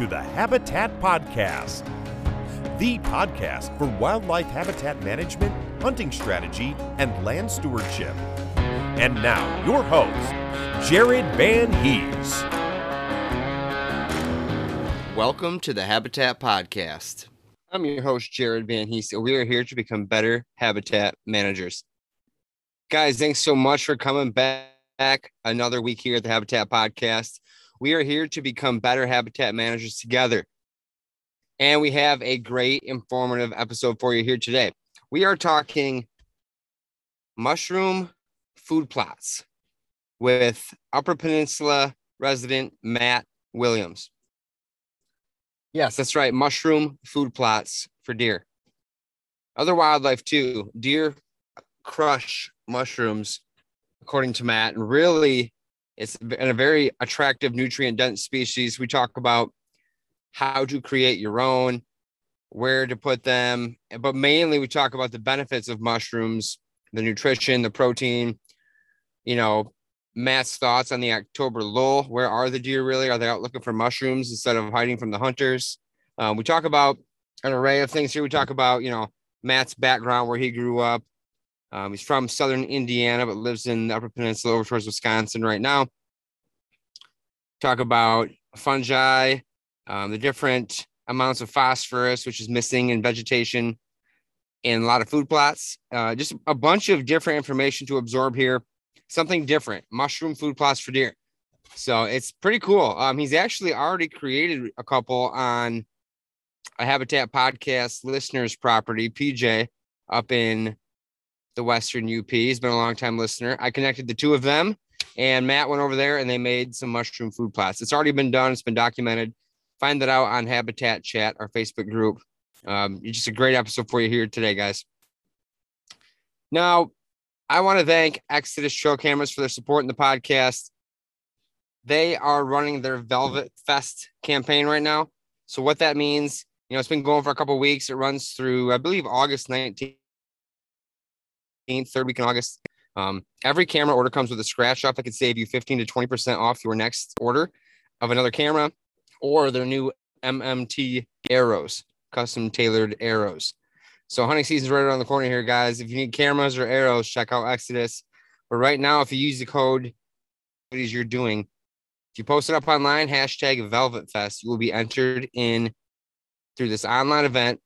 To the Habitat Podcast, the podcast for wildlife habitat management, hunting strategy, and land stewardship. And now, your host, Jared Van Hees. Welcome to the Habitat Podcast. I'm your host, Jared Van Hees. and We are here to become better habitat managers. Guys, thanks so much for coming back another week here at the Habitat Podcast. We are here to become better habitat managers together. And we have a great informative episode for you here today. We are talking mushroom food plots with Upper Peninsula resident Matt Williams. Yes, that's right. Mushroom food plots for deer. Other wildlife too. Deer crush mushrooms, according to Matt, and really it's a very attractive nutrient dense species. We talk about how to create your own, where to put them, but mainly we talk about the benefits of mushrooms, the nutrition, the protein. You know, Matt's thoughts on the October lull. Where are the deer really? Are they out looking for mushrooms instead of hiding from the hunters? Um, we talk about an array of things here. We talk about, you know, Matt's background, where he grew up, um, he's from southern Indiana, but lives in the Upper Peninsula over towards Wisconsin right now. Talk about fungi, um, the different amounts of phosphorus, which is missing in vegetation in a lot of food plots. Uh, just a bunch of different information to absorb here. Something different mushroom food plots for deer. So it's pretty cool. Um, he's actually already created a couple on a Habitat Podcast listeners property, PJ, up in the Western UP. He's been a long time listener. I connected the two of them, and Matt went over there and they made some mushroom food plots. It's already been done. It's been documented. Find that out on Habitat Chat, our Facebook group. Um, just a great episode for you here today, guys. Now, I want to thank Exodus Trail Cameras for their support in the podcast. They are running their Velvet Fest campaign right now. So, what that means, you know, it's been going for a couple weeks. It runs through, I believe, August 19th 15th, third week in August. Um, every camera order comes with a scratch off that could save you 15 to 20% off your next order of another camera or their new MMT arrows, custom tailored arrows. So hunting season's right around the corner here, guys. If you need cameras or arrows, check out Exodus. But right now, if you use the code, what is you're doing? If you post it up online, hashtag Velvet Fest, you will be entered in through this online event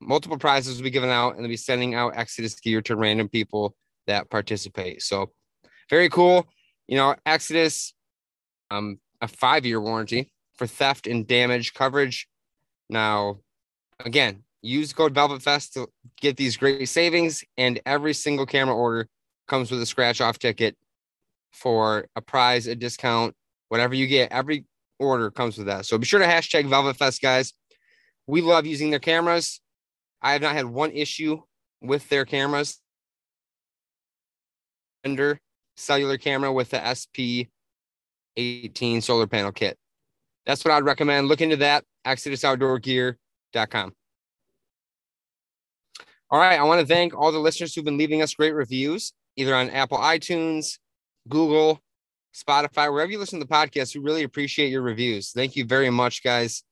multiple prizes will be given out and they'll be sending out Exodus gear to random people that participate. So very cool. You know, Exodus, um, a five year warranty for theft and damage coverage. Now, again, use code VelvetFest to get these great savings. And every single camera order comes with a scratch off ticket for a prize, a discount, whatever you get. Every order comes with that. So be sure to hashtag VelvetFest, guys. We love using their cameras. I have not had one issue with their cameras. Render cellular camera with the SP 18 solar panel kit. That's what I'd recommend. Look into that. ExodusOutdoorGear.com. All right. I want to thank all the listeners who've been leaving us great reviews, either on Apple iTunes, Google, Spotify, wherever you listen to the podcast. We really appreciate your reviews. Thank you very much, guys.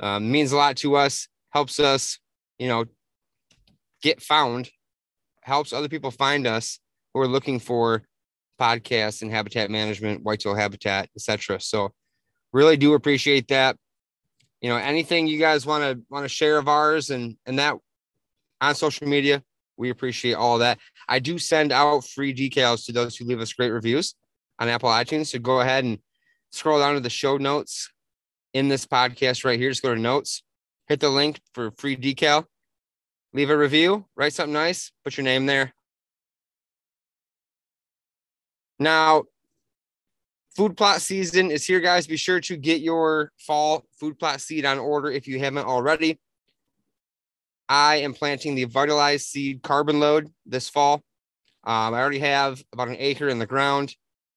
Um, means a lot to us, helps us, you know, get found, helps other people find us who are looking for podcasts and habitat management, whitetail habitat, etc. So really do appreciate that. You know, anything you guys want to want to share of ours and and that on social media, we appreciate all that. I do send out free decals to those who leave us great reviews on Apple iTunes. So go ahead and scroll down to the show notes in this podcast right here. Just go to notes, hit the link for free decal, leave a review, write something nice, put your name there. Now, food plot season is here, guys. Be sure to get your fall food plot seed on order if you haven't already. I am planting the vitalized seed carbon load this fall. Um, I already have about an acre in the ground,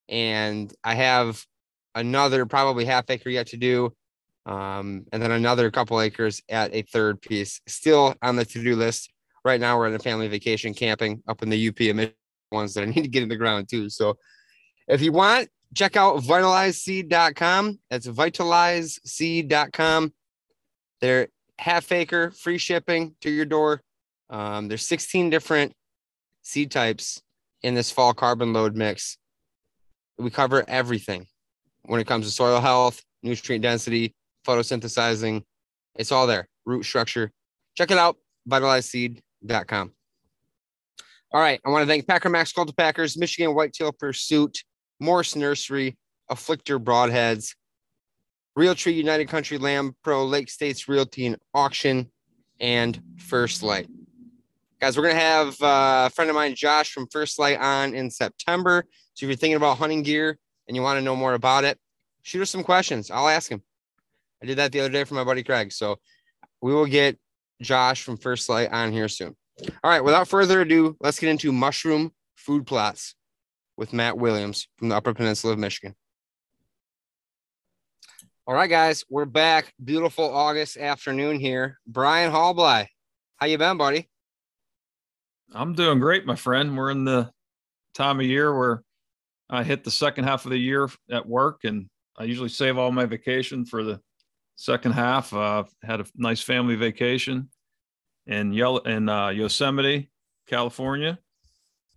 and I have another probably half acre yet to do, um, and then another couple acres at a third piece still on the to do list. Right now, we're in a family vacation camping up in the UP and ones that I need to get in the ground too. So if you want, check out vitalizeseed.com. That's vitalizeseed.com. They're half acre, free shipping to your door. Um, there's 16 different seed types in this fall carbon load mix. We cover everything when it comes to soil health, nutrient density, photosynthesizing. It's all there. Root structure. Check it out, vitalizeseed.com. All right. I want to thank Packer Max Cultipackers, Michigan Whitetail Pursuit, Morse Nursery, Afflictor Broadheads, Realtree United Country Lamb Pro, Lake States Realty and Auction, and First Lite. Guys, we're going to have uh, a friend of mine, Josh from First Lite, on in September. So if you're thinking about hunting gear and you want to know more about it, shoot us some questions. I'll ask him. I did that the other day for my buddy Craig. So we will get Josh from First Lite on here soon. All right, without further ado, let's get into mushroom food plots with Matt Williams from the Upper Peninsula of Michigan. All right, guys, we're back. Beautiful August afternoon here. Brian Hallbly, how you been, buddy? I'm doing great, my friend. We're in the time of year where I hit the second half of the year at work, and I usually save all my vacation for the second half. Uh, had a nice family vacation in Yellow in uh, Yosemite, California,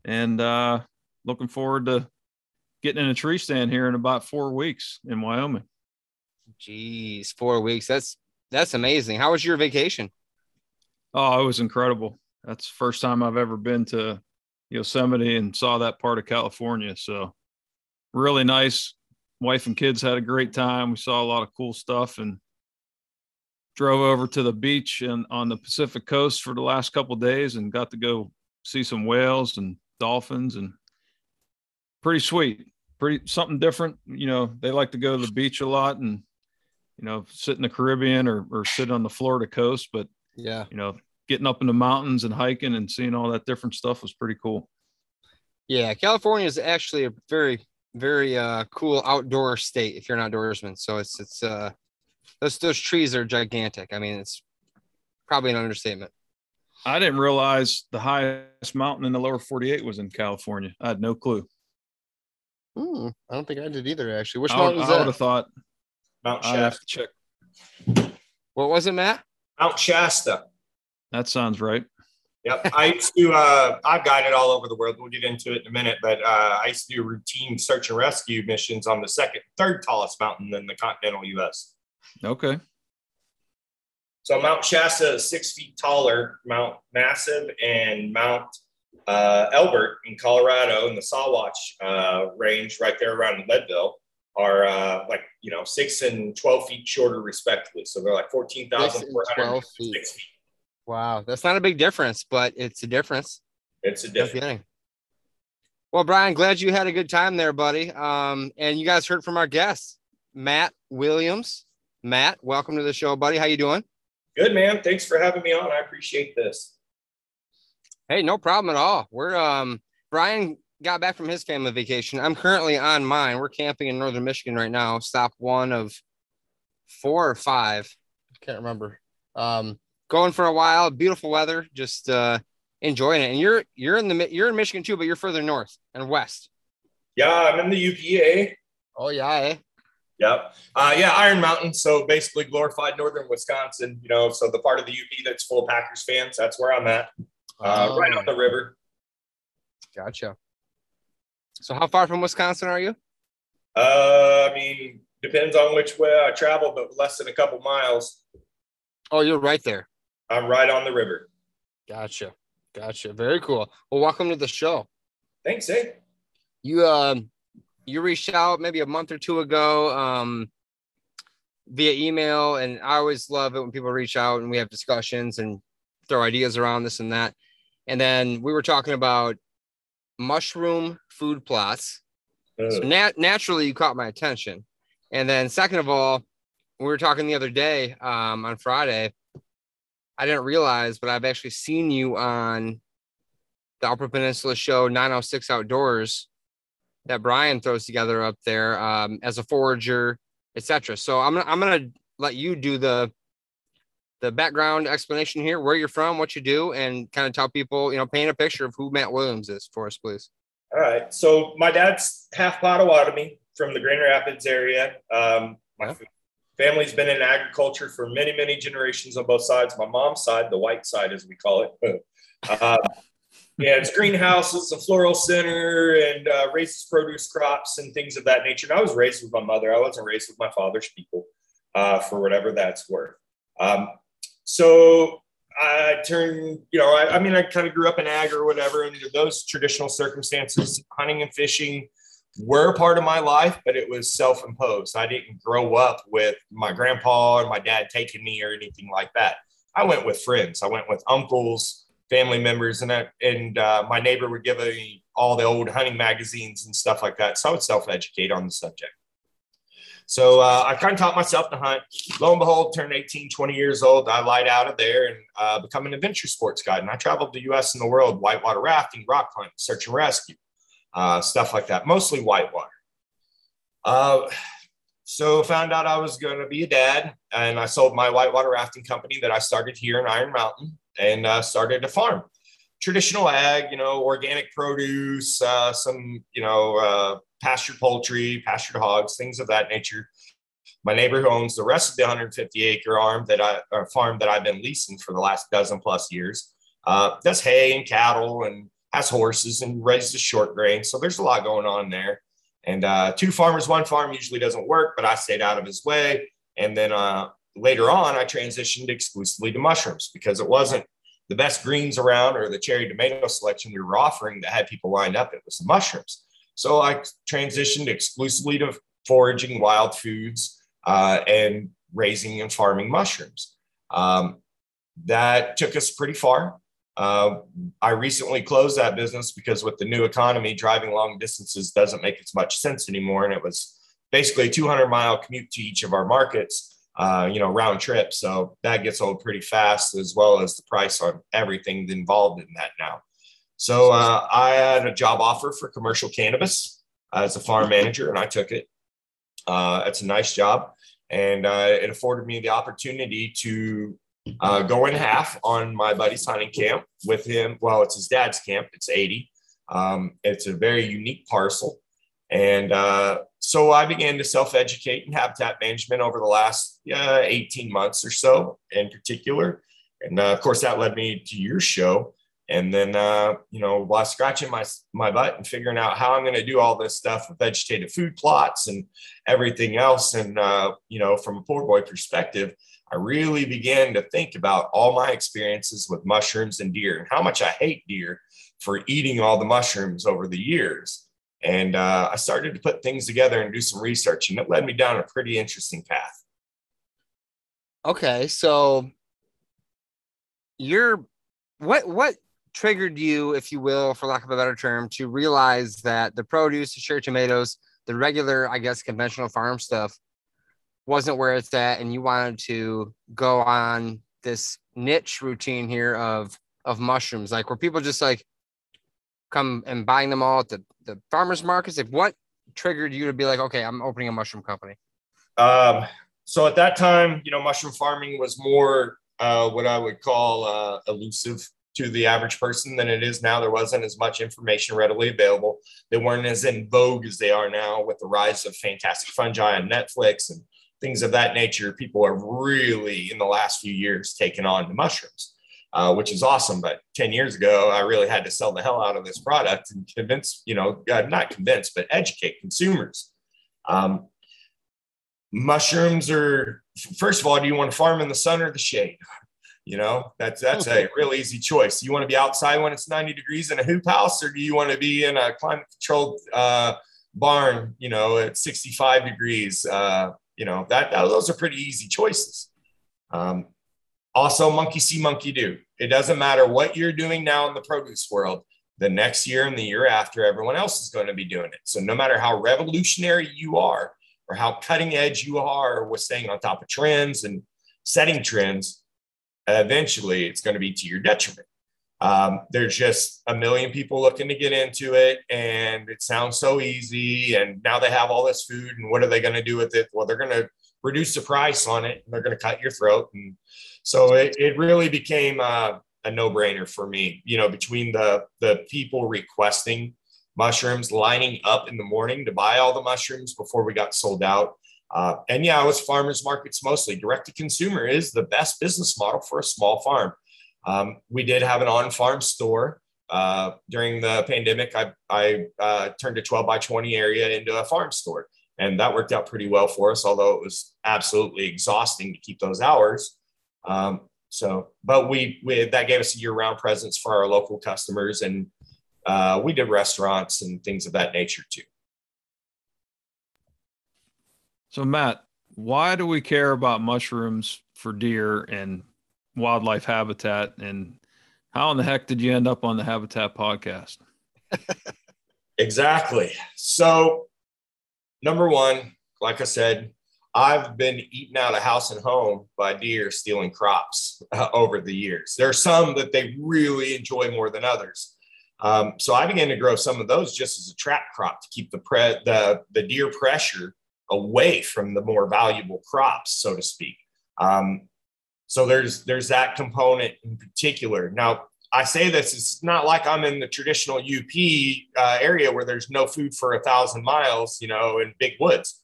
and uh, looking forward to getting in a tree stand here in about four weeks in Wyoming. Jeez, four weeks. That's that's amazing. How was your vacation? Oh, it was incredible. That's the first time I've ever been to Yosemite and saw that part of California. So really nice. Wife and kids had a great time. We saw a lot of cool stuff and drove over to the beach and on the Pacific coast for the last couple days and got to go see some whales and dolphins and pretty sweet. Pretty something different. You know, they like to go to the beach a lot and you know, sit in the Caribbean or or sit on the Florida coast, but yeah, you know, getting up in the mountains and hiking and seeing all that different stuff was pretty cool. Yeah, California is actually a very very uh cool outdoor state if you're an outdoorsman. So it's it's uh those those trees are gigantic. I mean, it's probably an understatement. I didn't realize the highest mountain in the lower 48 was in California. I had no clue. Hmm, I don't think I did either. Actually, which I mountain would, was I would have thought Mount I have Shasta. to check. What was it, Matt? Mount Shasta. That sounds right. Yep. I used to, uh, I've guided all over the world. We'll get into it in a minute, but uh, I used to do routine search and rescue missions on the second, third tallest mountain in the continental US. Okay. So Mount Shasta is six feet taller, Mount Massive, and Mount uh, Elbert in Colorado in the Sawatch uh, range, right there around Leadville, are uh, like you know six and twelve feet shorter respectively. So they're like fourteen thousand four hundred 12 feet. feet. Wow, that's not a big difference, but it's a difference. It's a difference. Well, Brian, glad you had a good time there, buddy. Um, and you guys heard from our guest, Matt Williams. Matt, welcome to the show, buddy. How you doing? Good man. Thanks for having me on. I appreciate this. Hey, no problem at all. We're um Brian got back from his family vacation. I'm currently on mine. We're camping in northern Michigan right now. Stop one of four or five. Can't remember. Um going for a while, beautiful weather, just uh enjoying it. And you're you're in the Mi- you're in Michigan too, but you're further north and west. Yeah, I'm in the UPA. Oh yeah, eh? Yep. Uh, yeah, Iron Mountain. So basically glorified northern Wisconsin, you know, so the part of the UP that's full of Packers fans, that's where I'm at. Uh, right on the river. Gotcha. So how far from Wisconsin are you? Uh, I mean, depends on which way I travel, but less than a couple miles. Oh, you're right there. I'm right on the river. Gotcha. Gotcha. Very cool. Well, welcome to the show. Thanks, eh? You um you reached out maybe a month or two ago um via email and I always love it when people reach out and we have discussions and throw ideas around this and that. And then we were talking about mushroom food plots. So Uh, nat- naturally you caught my attention. And then second of all, we were talking the other day um on Friday. I didn't realize, but I've actually seen you on the Upper Peninsula show 906 Outdoors that Brian throws together up there um, as a forager, etc. So I'm gonna I'm gonna let you do the the background explanation here, where you're from, what you do, and kind of tell people, you know, paint a picture of who Matt Williams is for us, please. All right. So my dad's half Potawatomi from the Grand Rapids area. Um, my Yeah. family's been in agriculture for many, many generations on both sides. My mom's side, the white side, as we call it. uh, yeah, it's greenhouses, a floral center, and uh, raises produce crops and things of that nature. And I was raised with my mother. I wasn't raised with my father's people, uh, for whatever that's worth. Um, so I turned, you know, I, I mean, I kind of grew up in ag or whatever, and those traditional circumstances, hunting and fishing were part of my life, but it was self imposed. I didn't grow up with my grandpa or my dad taking me or anything like that. I went with friends, I went with uncles, family members, and, I, and uh, my neighbor would give me all the old hunting magazines and stuff like that. So I would self educate on the subject. So uh, I kind of taught myself to hunt. Lo and behold, turned 18, 20 years old. I lied out of there and uh, become an adventure sports guide. And I traveled the US and the world, whitewater rafting, rock climbing, search and rescue, uh, stuff like that, mostly whitewater. Uh, so found out I was going to be a dad and I sold my whitewater rafting company that I started here in Iron Mountain and uh, started a farm. Traditional ag, you know, organic produce, uh, some, you know, uh, pasture poultry, pastured hogs, things of that nature. My neighbor who owns the rest of the 150 acre arm that I or farm that I've been leasing for the last dozen plus years, uh, does hay and cattle and has horses and raises short grain. So there's a lot going on there. And uh, two farmers, one farm usually doesn't work, but I stayed out of his way. And then uh, later on, I transitioned exclusively to mushrooms because it wasn't the best greens around or the cherry tomato selection we were offering that had people lined up. It was the mushrooms. So I transitioned exclusively to foraging wild foods uh, and raising and farming mushrooms. Um, that took us pretty far. Uh, I recently closed that business because with the new economy, driving long distances doesn't make as much sense anymore. And it was basically a 200 mile commute to each of our markets, uh, you know, round trip. So that gets old pretty fast, as well as the price on everything involved in that now. So uh, I had a job offer for commercial cannabis as a farm manager, and I took it. Uh, it's a nice job, and uh, it afforded me the opportunity to uh, go in half on my buddy's hunting camp with him. Well, it's his dad's camp. It's 80. Um, it's a very unique parcel. And uh, so I began to self educate in habitat management over the last uh, 18 months or so, in particular. And uh, of course, that led me to your show. And then, uh, you know, while scratching my, my butt and figuring out how I'm going to do all this stuff with vegetative food plots and everything else. And, uh, you know, from a poor boy perspective, I really began to think about all my experiences with mushrooms and deer and how much I hate deer for eating all the mushrooms over the years. And uh, I started to put things together and do some research, and it led me down a pretty interesting path. Okay, so you're what what triggered you, if you will, for lack of a better term, to realize that the produce, the cherry tomatoes, the regular, I guess, conventional farm stuff wasn't where it's at, and you wanted to go on this niche routine here of of mushrooms, like where people just like come and buying them all at the, the farmers markets. If what triggered you to be like, okay, I'm opening a mushroom company? Um, so at that time, you know, mushroom farming was more uh, what I would call uh, elusive to the average person than it is now. There wasn't as much information readily available. They weren't as in vogue as they are now with the rise of fantastic fungi on Netflix and things of that nature. People are really in the last few years taken on to mushrooms, uh, which is awesome. But 10 years ago, I really had to sell the hell out of this product and convince, you know, uh, not convince, but educate consumers. Um, mushrooms are, first of all, do you want to farm in the sun or the shade? You know, that's that's a real easy choice. You want to be outside when it's 90 degrees in a hoop house, or do you want to be in a climate controlled uh, barn, you know, at 65 degrees? Uh, you know, that, that, those are pretty easy choices. Um, also, monkey see, monkey do. It doesn't matter what you're doing now in the produce world. The next year and the year after, everyone else is going to be doing it. So no matter how revolutionary you are, or how cutting edge you are with staying on top of trends and setting trends, eventually it's going to be to your detriment. Um, there's just a million people looking to get into it, and it sounds so easy. And now they have all this food, and what are they going to do with it? Well, they're going to reduce the price on it, and they're going to cut your throat. And so it, it really became uh, a no brainer for me. You know, between the the people requesting mushrooms, lining up in the morning to buy all the mushrooms before we got sold out, uh, and yeah, it was farmers markets mostly. Direct to consumer is the best business model for a small farm. Um, we did have an on farm store. Uh, during the pandemic, I, I uh, turned a 12 by 20 area into a farm store. And that worked out pretty well for us, although it was absolutely exhausting to keep those hours. Um, so, but we, we, that gave us a year round presence for our local customers. And uh, we did restaurants and things of that nature too. So, Matt, why do we care about mushrooms for deer and wildlife habitat? And how in the heck did you end up on the Habitat podcast? exactly. So, number one, like I said, I've been eaten out of house and home by deer stealing crops uh, over the years. There are some that they really enjoy more than others. Um, so I began to grow some of those just as a trap crop to keep the pre- the the deer pressure away from the more valuable crops, so to speak. Um, so there's there's that component in particular. Now I say this, it's not like I'm in the traditional UP uh, area where there's no food for a thousand miles, you know, in big woods.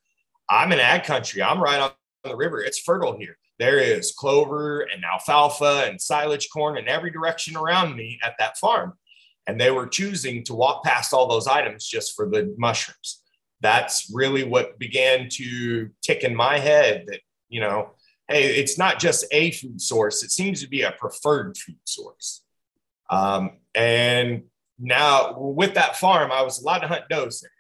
I'm in ag country. I'm right on the river. It's fertile here. There is clover and alfalfa and silage corn in every direction around me at that farm. And they were choosing to walk past all those items just for the mushrooms that's really what began to tick in my head that, you know, hey, it's not just a food source, it seems to be a preferred food source. Um, and now with that farm, I was allowed to hunt does there,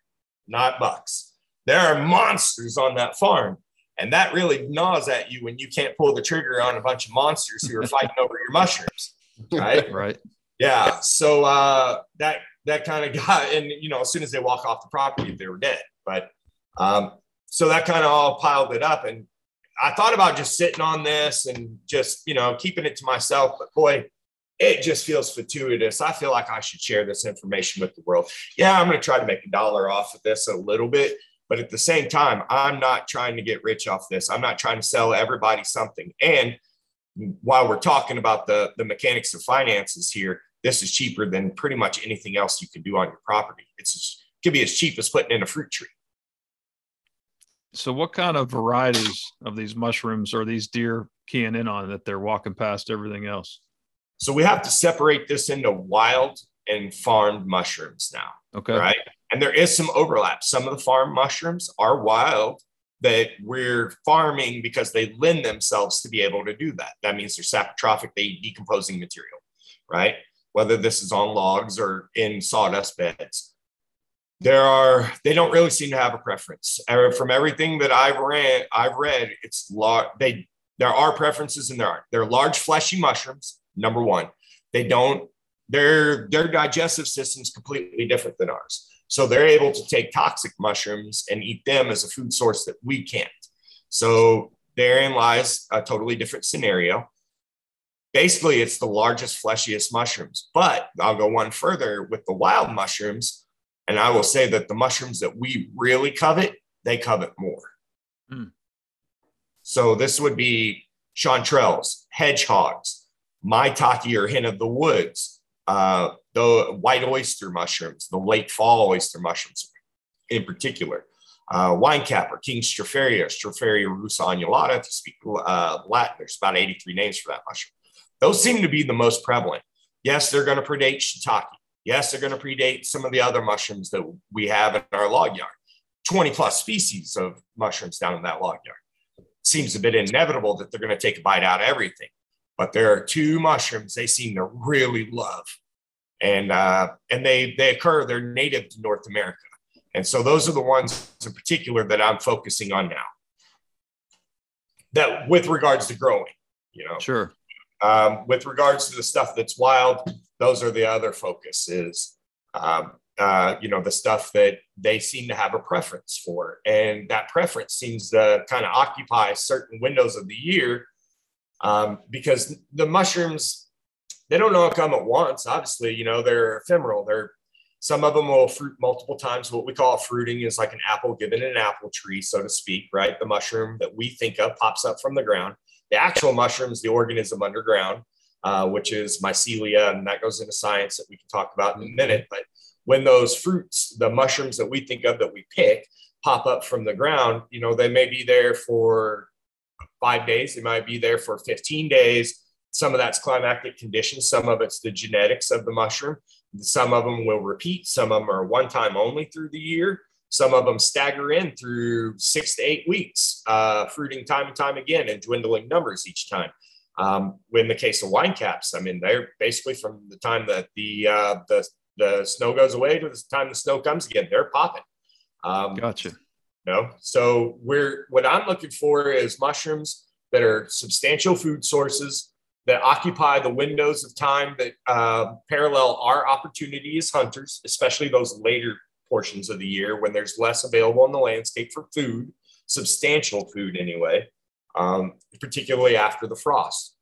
not bucks. There are monsters on that farm. And that really gnaws at you when you can't pull the trigger on a bunch of monsters who are fighting over your mushrooms. Right. right. Yeah. So uh, that that kind of got, and you know, as soon as they walk off the property, they were dead. But um, so that kind of all piled it up. And I thought about just sitting on this and just, you know, keeping it to myself. But boy, it just feels fortuitous. I feel like I should share this information with the world. Yeah, I'm going to try to make a dollar off of this a little bit. But at the same time, I'm not trying to get rich off this. I'm not trying to sell everybody something. And while we're talking about the, the mechanics of finances here, this is cheaper than pretty much anything else you can do on your property. It's just, it could be as cheap as putting in a fruit tree. So, what kind of varieties of these mushrooms are these deer keying in on that they're walking past everything else? So, we have to separate this into wild and farmed mushrooms now. Okay. Right. And there is some overlap. Some of the farm mushrooms are wild that we're farming because they lend themselves to be able to do that. That means they're saprotrophic, they eat decomposing material, right? Whether this is on logs or in sawdust beds there are they don't really seem to have a preference from everything that i've read i've read it's large they there are preferences and there aren't. they're large fleshy mushrooms Number one, they don't. Their their digestive system's completely different than ours, so they're able to take toxic mushrooms and eat them as a food source that we can't. So therein lies a totally different scenario. Basically, it's the largest, fleshiest mushrooms. But I'll go one further with the wild mushrooms, and I will say that the mushrooms that we really covet, they covet more. Hmm. So this would be chanterelles, hedgehogs, maitake or hen of the woods, uh, the white oyster mushrooms, the late fall oyster mushrooms in particular, uh, wine cap or King Stropharia, Stropharia rugosa annulata to speak uh, Latin. There's about 83 names for that mushroom. Those seem to be the most prevalent. Yes, they're going to predate shiitake. Yes, they're going to predate some of the other mushrooms that we have in our log yard. 20 plus species of mushrooms down in that log yard seems a bit inevitable that they're going to take a bite out of everything. But there are two mushrooms they seem to really love, and uh, and they they occur. They're native to North America, and so those are the ones in particular that I'm focusing on now. That with regards to growing, you know, sure. Um, with regards to the stuff that's wild, those are the other focuses. Um, uh, you know, the stuff that they seem to have a preference for. And that preference seems to kind of occupy certain windows of the year um, because the mushrooms, they don't all come at once. Obviously, you know, they're ephemeral. They're some of them will fruit multiple times. What we call fruiting is like an apple given an apple tree, so to speak, right? The mushroom that we think of pops up from the ground. The actual mushroom is the organism underground, uh, which is mycelia, and that goes into science that we can talk about in a minute. But when those fruits, the mushrooms that we think of that we pick, pop up from the ground, you know, they may be there for five days, they might be there for 15 days. Some of that's climatic conditions, some of it's the genetics of the mushroom. Some of them will repeat, some of them are one time only through the year. Some of them stagger in through six to eight weeks, uh, fruiting time and time again and dwindling numbers each time. Um, in the case of wine caps, I mean, they're basically from the time that the uh, the the snow goes away to the time the snow comes again, they're popping. Um, gotcha. So we're what I'm looking for is mushrooms that are substantial food sources that occupy the windows of time that uh, parallel our opportunity as hunters, especially those later portions of the year when there's less available in the landscape for food, substantial food anyway, um, particularly after the frost.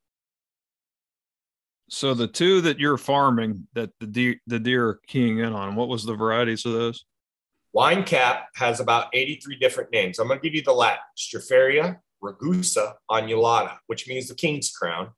So the two that you're farming that the deer, the deer are keying in on, what was the varieties of those? Wine cap has about 83 different names. I'm going to give you the Latin Stropharia rugosa annulata, which means the king's crown.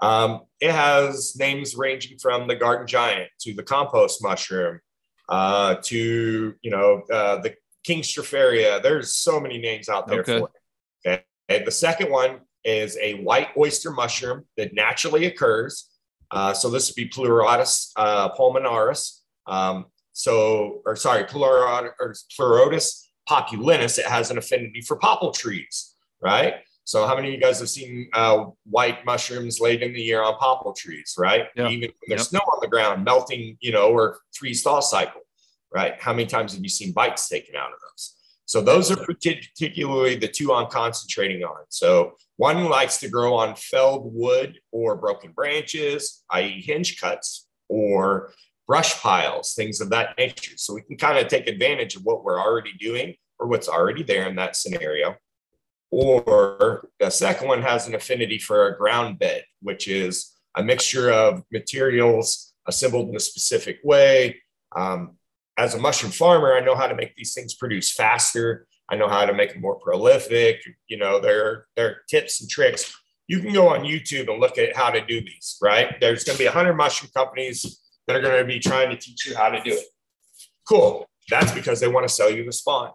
Um, it has names ranging from the garden giant to the compost mushroom uh, to you know uh, the king stropharia. There's so many names out there okay. for it. Okay. And the second one is a white oyster mushroom that naturally occurs uh, so this would be Pleurotus uh, pulmonaris. Um, so, or sorry, Pleurotus populinus. It has an affinity for popple trees, right? So, how many of you guys have seen uh, white mushrooms late in the year on popple trees, right? Yeah. Even when there's yep. snow on the ground, melting, you know, or freeze thaw cycle, right? How many times have you seen bites taken out of those? So those are particularly the two I'm concentrating on. So one likes to grow on felled wood or broken branches, i.e. hinge cuts or brush piles, things of that nature. So we can kind of take advantage of what we're already doing or what's already there in that scenario. Or the second one has an affinity for a ground bed, which is a mixture of materials assembled in a specific way, um, as a mushroom farmer, I know how to make these things produce faster. I know how to make them more prolific. You know, there, there are tips and tricks. You can go on YouTube and look at how to do these, right? There's going to be 100 mushroom companies that are going to be trying to teach you how to do it. Cool. That's because they want to sell you the spawn.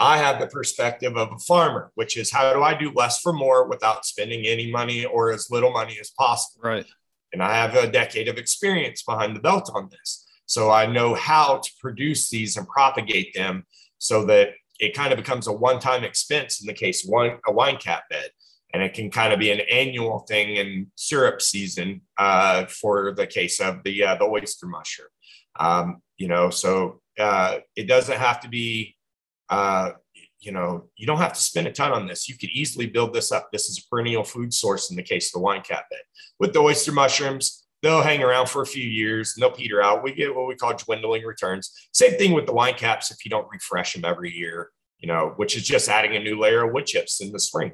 I have the perspective of a farmer, which is how do I do less for more without spending any money or as little money as possible? Right. And I have a decade of experience behind the belt on this. So I know how to produce these and propagate them so that it kind of becomes a one-time expense in the case of one a wine cap bed. And it can kind of be an annual thing in syrup season uh, for the case of the uh, the oyster mushroom. Um, you know, so uh, it doesn't have to be uh, you know, you don't have to spend a ton on this. You could easily build this up. This is a perennial food source in the case of the wine cap bed. With the oyster mushrooms, they'll hang around for a few years and they'll peter out. We get what we call dwindling returns. Same thing with the wine caps if you don't refresh them every year, you know, which is just adding a new layer of wood chips in the spring.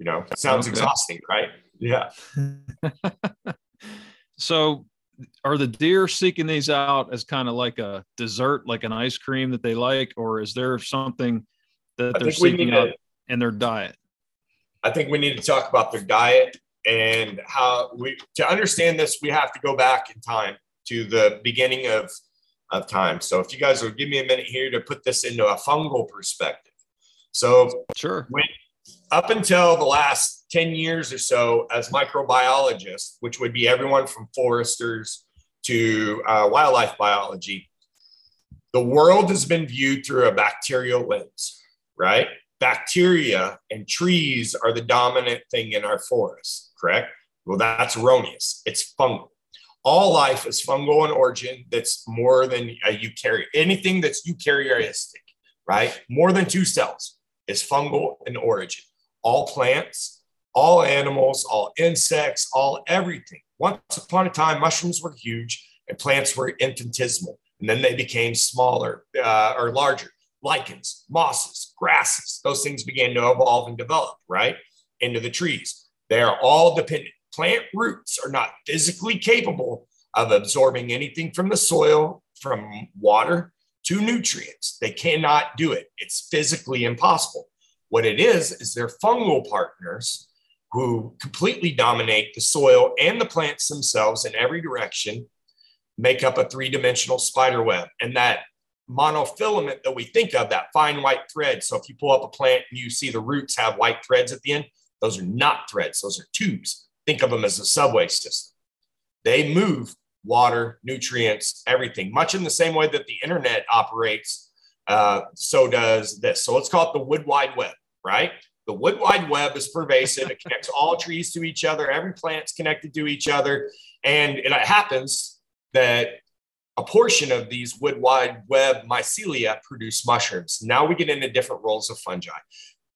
You know, sounds okay. exhausting, right? Yeah. so are the deer seeking these out as kind of like a dessert, like an ice cream that they like, or is there something that they're seeking out to, in their diet? I think we need to talk about their diet and how we to understand this we have to go back in time to the beginning of of time so if you guys will give me a minute here to put this into a fungal perspective so sure when, up until the last 10 years or so as microbiologists which would be everyone from foresters to uh, wildlife biology the world has been viewed through a bacterial lens right bacteria and trees are the dominant thing in our forests, correct? Well, that's erroneous. It's fungal. All life is fungal in origin that's more than a eukaryote. Anything that's eukaryotic, right? More than two cells is fungal in origin. All plants, all animals, all insects, all everything. Once upon a time, mushrooms were huge and plants were infinitesimal. And then they became smaller uh, or larger lichens, mosses, grasses, those things began to evolve and develop, right? Into the trees. They are all dependent. Plant roots are not physically capable of absorbing anything from the soil, from water to nutrients. They cannot do it. It's physically impossible. What it is, is they're fungal partners who completely dominate the soil and the plants themselves in every direction, make up a three dimensional spider web. And that monofilament that we think of, that fine white thread. So if you pull up a plant and you see the roots have white threads at the end, those are not threads, those are tubes. Think of them as a subway system. They move water, nutrients, everything, much in the same way that the internet operates. Uh, so does this. So let's call it the wood wide web, right? The wood wide web is pervasive. It connects all trees to each other. Every plant's connected to each other. And it happens that a portion of these wood wide web mycelia produce mushrooms. Now we get into different roles of fungi.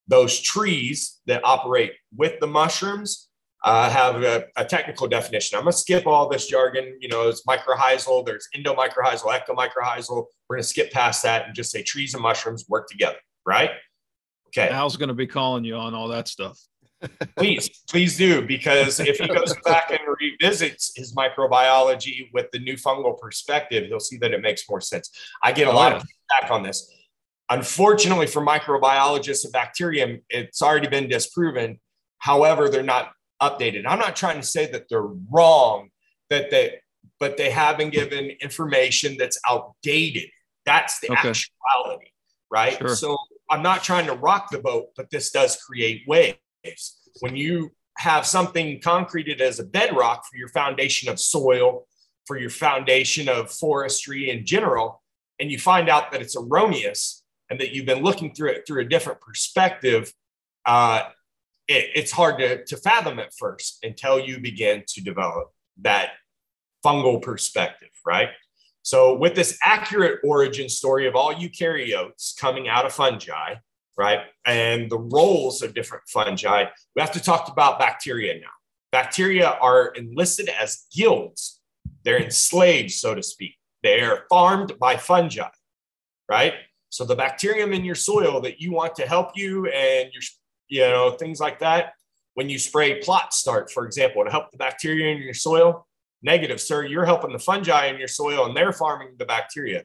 Those trees that operate with the mushrooms uh, have a, a, technical definition. I'm going to skip all this jargon. You know, it's mycorrhizal, there's endomycorrhizal, ectomycorrhizal. We're going to skip past that and just say trees and mushrooms work together, right? Okay. Al's going to be calling you on all that stuff please, please do, because if he goes back and revisits his microbiology with the new fungal perspective, he'll see that it makes more sense. I get a oh, lot yeah. of feedback on this. Unfortunately, for microbiologists of bacterium, it's already been disproven. However, they're not updated. I'm not trying to say that they're wrong, that they, but they have been given information that's outdated. That's the okay. actuality, right? Sure. So I'm not trying to rock the boat, but this does create waves. When you have something concreted as a bedrock for your foundation of soil, for your foundation of forestry in general, and you find out that it's erroneous and that you've been looking through it through a different perspective, uh, it, it's hard to, to fathom at first until you begin to develop that fungal perspective, right? So, with this accurate origin story of all eukaryotes coming out of fungi, right? And the roles of different fungi. We have to talk about bacteria now. Bacteria are enlisted as guilds, they're enslaved, so to speak. They are farmed by fungi, right? So the bacterium in your soil that you want to help you and your, you know, things like that. When you spray plot start, for example, to help the bacteria in your soil, negative, sir. You're helping the fungi in your soil and they're farming the bacteria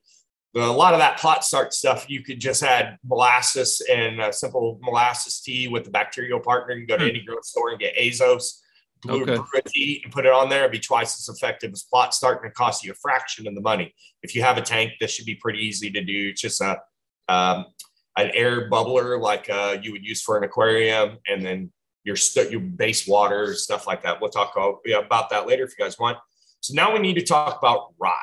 a lot of that plot start stuff, you could just add molasses and a simple molasses tea with the bacterial partner. You can go to hmm. any grocery store and get Azos, blue okay. tea, and put it on there. It'd be twice as effective as plot start, and it costs you a fraction of the money. If you have a tank, this should be pretty easy to do. It's just a um, an air bubbler like uh, you would use for an aquarium, and then your st- your base water stuff like that. We'll talk about that later if you guys want. So now we need to talk about rot.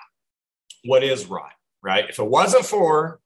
What is rot? right? If it wasn't for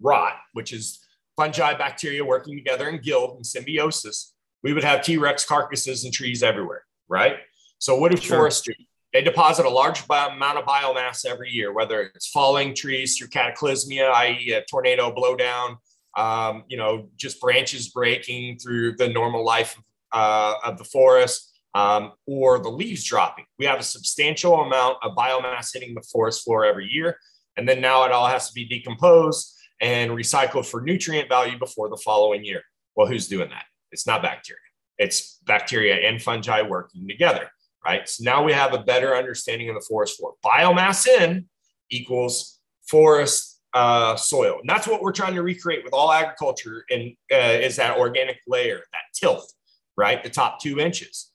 rot, which is fungi, bacteria working together in guild and symbiosis, we would have T Rex carcasses and trees everywhere, right? So, what do sure. forests do? They deposit a large amount of biomass every year, whether it's falling trees through cataclysmia, i.e., a tornado blowdown, um, you know, just branches breaking through the normal life uh, of the forest, um, or the leaves dropping. We have a substantial amount of biomass hitting the forest floor every year. And then now it all has to be decomposed and recycled for nutrient value before the following year. Well, who's doing that? It's not bacteria, it's bacteria and fungi working together, right? So now we have a better understanding of the forest floor. Biomass in equals forest uh, soil. And that's what we're trying to recreate with all agriculture and uh, is that organic layer, that tilth, right? The top two inches.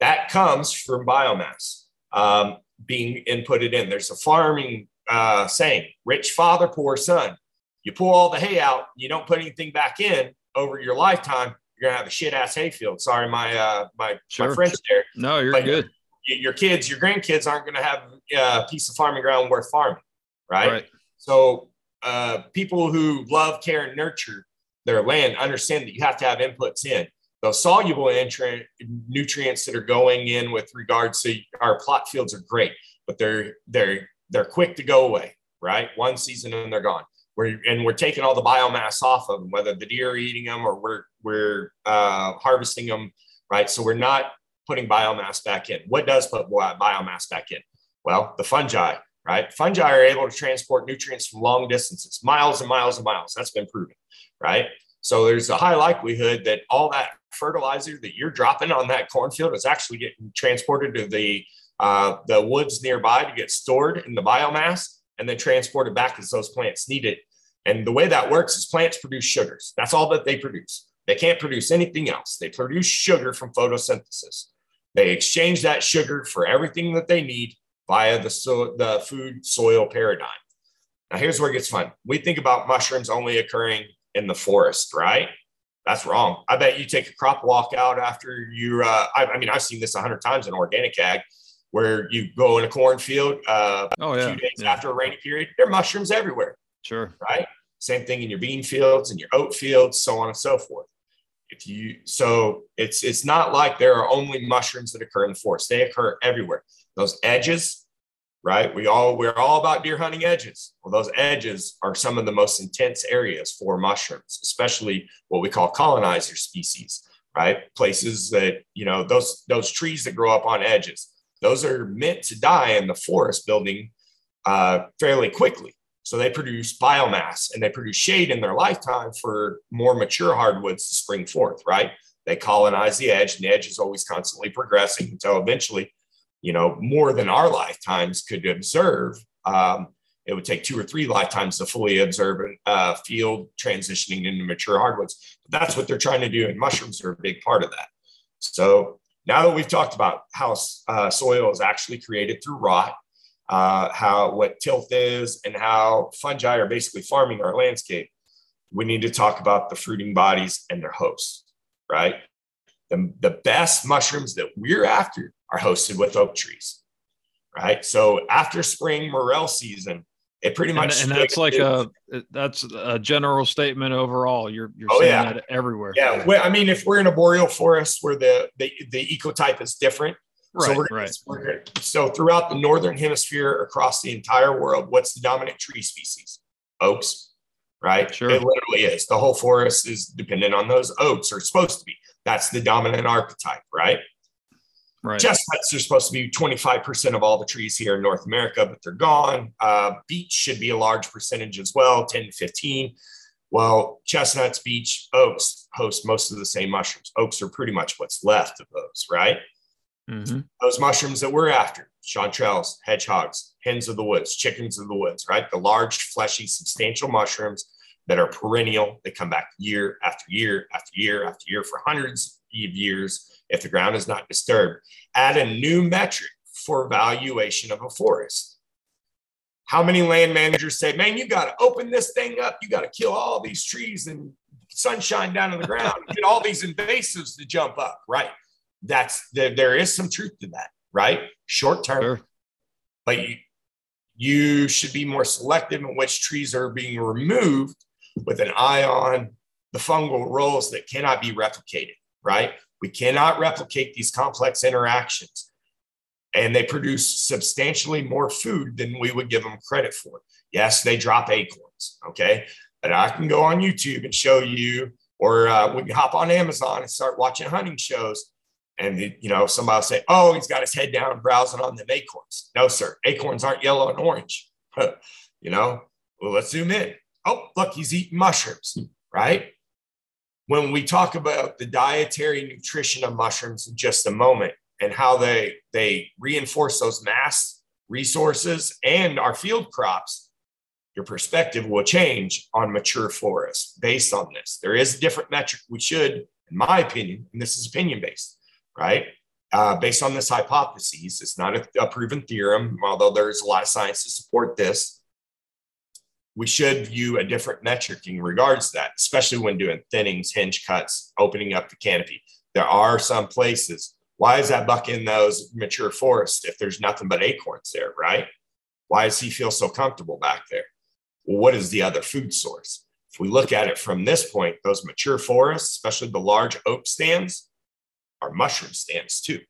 That comes from biomass um, being inputted in. There's a farming uh, saying, rich father, poor son. You pull all the hay out, you don't put anything back in over your lifetime, you're gonna have a shit ass hayfield. Sorry, my uh, my sure. my French there. No, you're but good. Your, your kids, your grandkids aren't gonna have uh, a piece of farming ground worth farming, right? right. So uh, people who love care and nurture their land understand that you have to have inputs in those soluble intri- nutrients that are going in with regards to our plot fields are great, but they're they're they're quick to go away, right? One season and they're gone. We're, and we're taking all the biomass off of them, whether the deer are eating them or we're we're uh, harvesting them, right? So we're not putting biomass back in. What does put biomass back in? Well, the fungi, right? Fungi are able to transport nutrients from long distances, miles and miles and miles. That's been proven, right? So there's a high likelihood that all that fertilizer that you're dropping on that cornfield is actually getting transported to the uh, the woods nearby to get stored in the biomass and then transported back as those plants need it. And the way that works is plants produce sugars. That's all that they produce. They can't produce anything else. They produce sugar from photosynthesis. They exchange that sugar for everything that they need via the, so, the food soil paradigm. Now, here's where it gets fun. We think about mushrooms only occurring in the forest, right? That's wrong. I bet you take a crop walk out after you. Uh, I, I, mean, I've seen this a hundred times in organic ag, where you go in a cornfield uh, oh, yeah. a few days yeah. after a rainy period. There are mushrooms everywhere. Sure. Right. Same thing in your bean fields and your oat fields, so on and so forth. If you so it's it's not like there are only mushrooms that occur in the forest. They occur everywhere. Those edges, right? We all we're all about deer hunting edges. Well, those edges are some of the most intense areas for mushrooms, especially what we call colonizer species, right? Places that you know those those trees that grow up on edges. Those are meant to die in the forest building uh, fairly quickly. So they produce biomass and they produce shade in their lifetime for more mature hardwoods to spring forth, right? They colonize the edge, and the edge is always constantly progressing until eventually you know, more than our lifetimes could observe. Um, it would take two or three lifetimes to fully observe a uh, field transitioning into mature hardwoods. But that's what they're trying to do, and mushrooms are a big part of that. So now that we've talked about how uh, soil is actually created through rot, uh, how what tilth is, and how fungi are basically farming our landscape, we need to talk about the fruiting bodies and their hosts, right? The, the best mushrooms that we're after are hosted with oak trees, right? So after spring morel season, it pretty much and, and that's like a that's a general statement overall. You're you're oh, seeing yeah. that everywhere. Yeah, well, I mean, if we're in a boreal forest where the the, the ecotype is different, right, so right. We're, so throughout the northern hemisphere, across the entire world, what's the dominant tree species? Oaks, right? Sure, it literally is. The whole forest is dependent on those oaks, or supposed to be. That's the dominant archetype, right? Right. Chestnuts are supposed to be 25% of all the trees here in North America, but they're gone. Uh, beech should be a large percentage as well, 10 to 15. Well, chestnuts, beech, oaks host most of the same mushrooms. Oaks are pretty much what's left of those, right? Mm-hmm. Those mushrooms that we're after, chanterelles, hedgehogs, hens of the woods, chickens of the woods, right? The large, fleshy, substantial mushrooms that are perennial. They come back year after year after year after year for hundreds years if the ground is not disturbed. Add a new metric for valuation of a forest. How many land managers say, man, you got to open this thing up. You got to kill all these trees and sunshine down on the ground, get all these invasives to jump up, right? That's there, there is some truth to that, right? Short term, sure. but you, you should be more selective in which trees are being removed with an eye on the fungal roles that cannot be replicated, right? We cannot replicate these complex interactions. And they produce substantially more food than we would give them credit for. Yes, they drop acorns. Okay. But I can go on YouTube and show you, or uh, we can hop on Amazon and start watching hunting shows. And you know, somebody will say, "Oh, he's got his head down browsing on them acorns." No, sir, acorns aren't yellow and orange. you know, well, let's zoom in. Oh, look, he's eating mushrooms, right? When we talk about the dietary nutrition of mushrooms in just a moment and how they they reinforce those mass resources and our field crops, your perspective will change on mature forests based on this. There is a different metric we should, in my opinion, and this is opinion based, right? Uh, based on this hypothesis, it's not a, a proven theorem, although there's a lot of science to support this. We should view a different metric in regards to that, especially when doing thinnings, hinge cuts, opening up the canopy. There are some places. Why is that buck in those mature forests if there's nothing but acorns there, right? Why does he feel so comfortable back there? Well, what is the other food source? If we look at it from this point, those mature forests, especially the large oak stands, are mushroom stands too.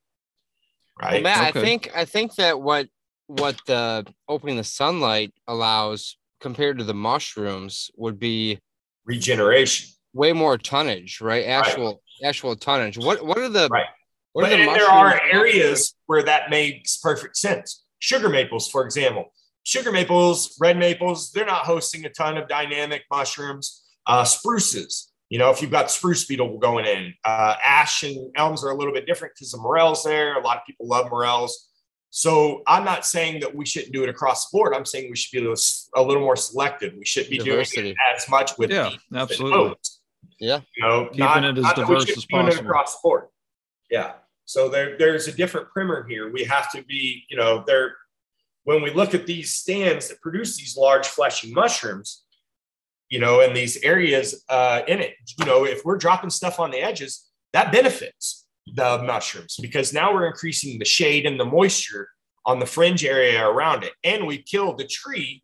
Right. Well, Matt, okay. I think I think that what what the opening the sunlight allows compared to the mushrooms would be regeneration. Way more tonnage, right? Actual right. actual tonnage. What what are the right? What but are the there are areas where that makes perfect sense. Sugar maples, for example. Sugar maples, red maples, they're not hosting a ton of dynamic mushrooms. Uh, spruces, you know, if you've got spruce beetle going in, uh, ash and elms are a little bit different because the morels there. A lot of people love morels. So I'm not saying that we shouldn't do it across the board. I'm saying we should be a little more selective. We should be Diversity. doing as much with yeah, absolutely. Yeah, you know, keeping not, it as diverse as possible across the board. Yeah. So there, there's a different primer here. We have to be, you know, there. When we look at these stands that produce these large fleshy mushrooms, you know, and these areas uh, in it, you know, if we're dropping stuff on the edges, that benefits the mushrooms because now we're increasing the shade and the moisture on the fringe area around it. And we killed the tree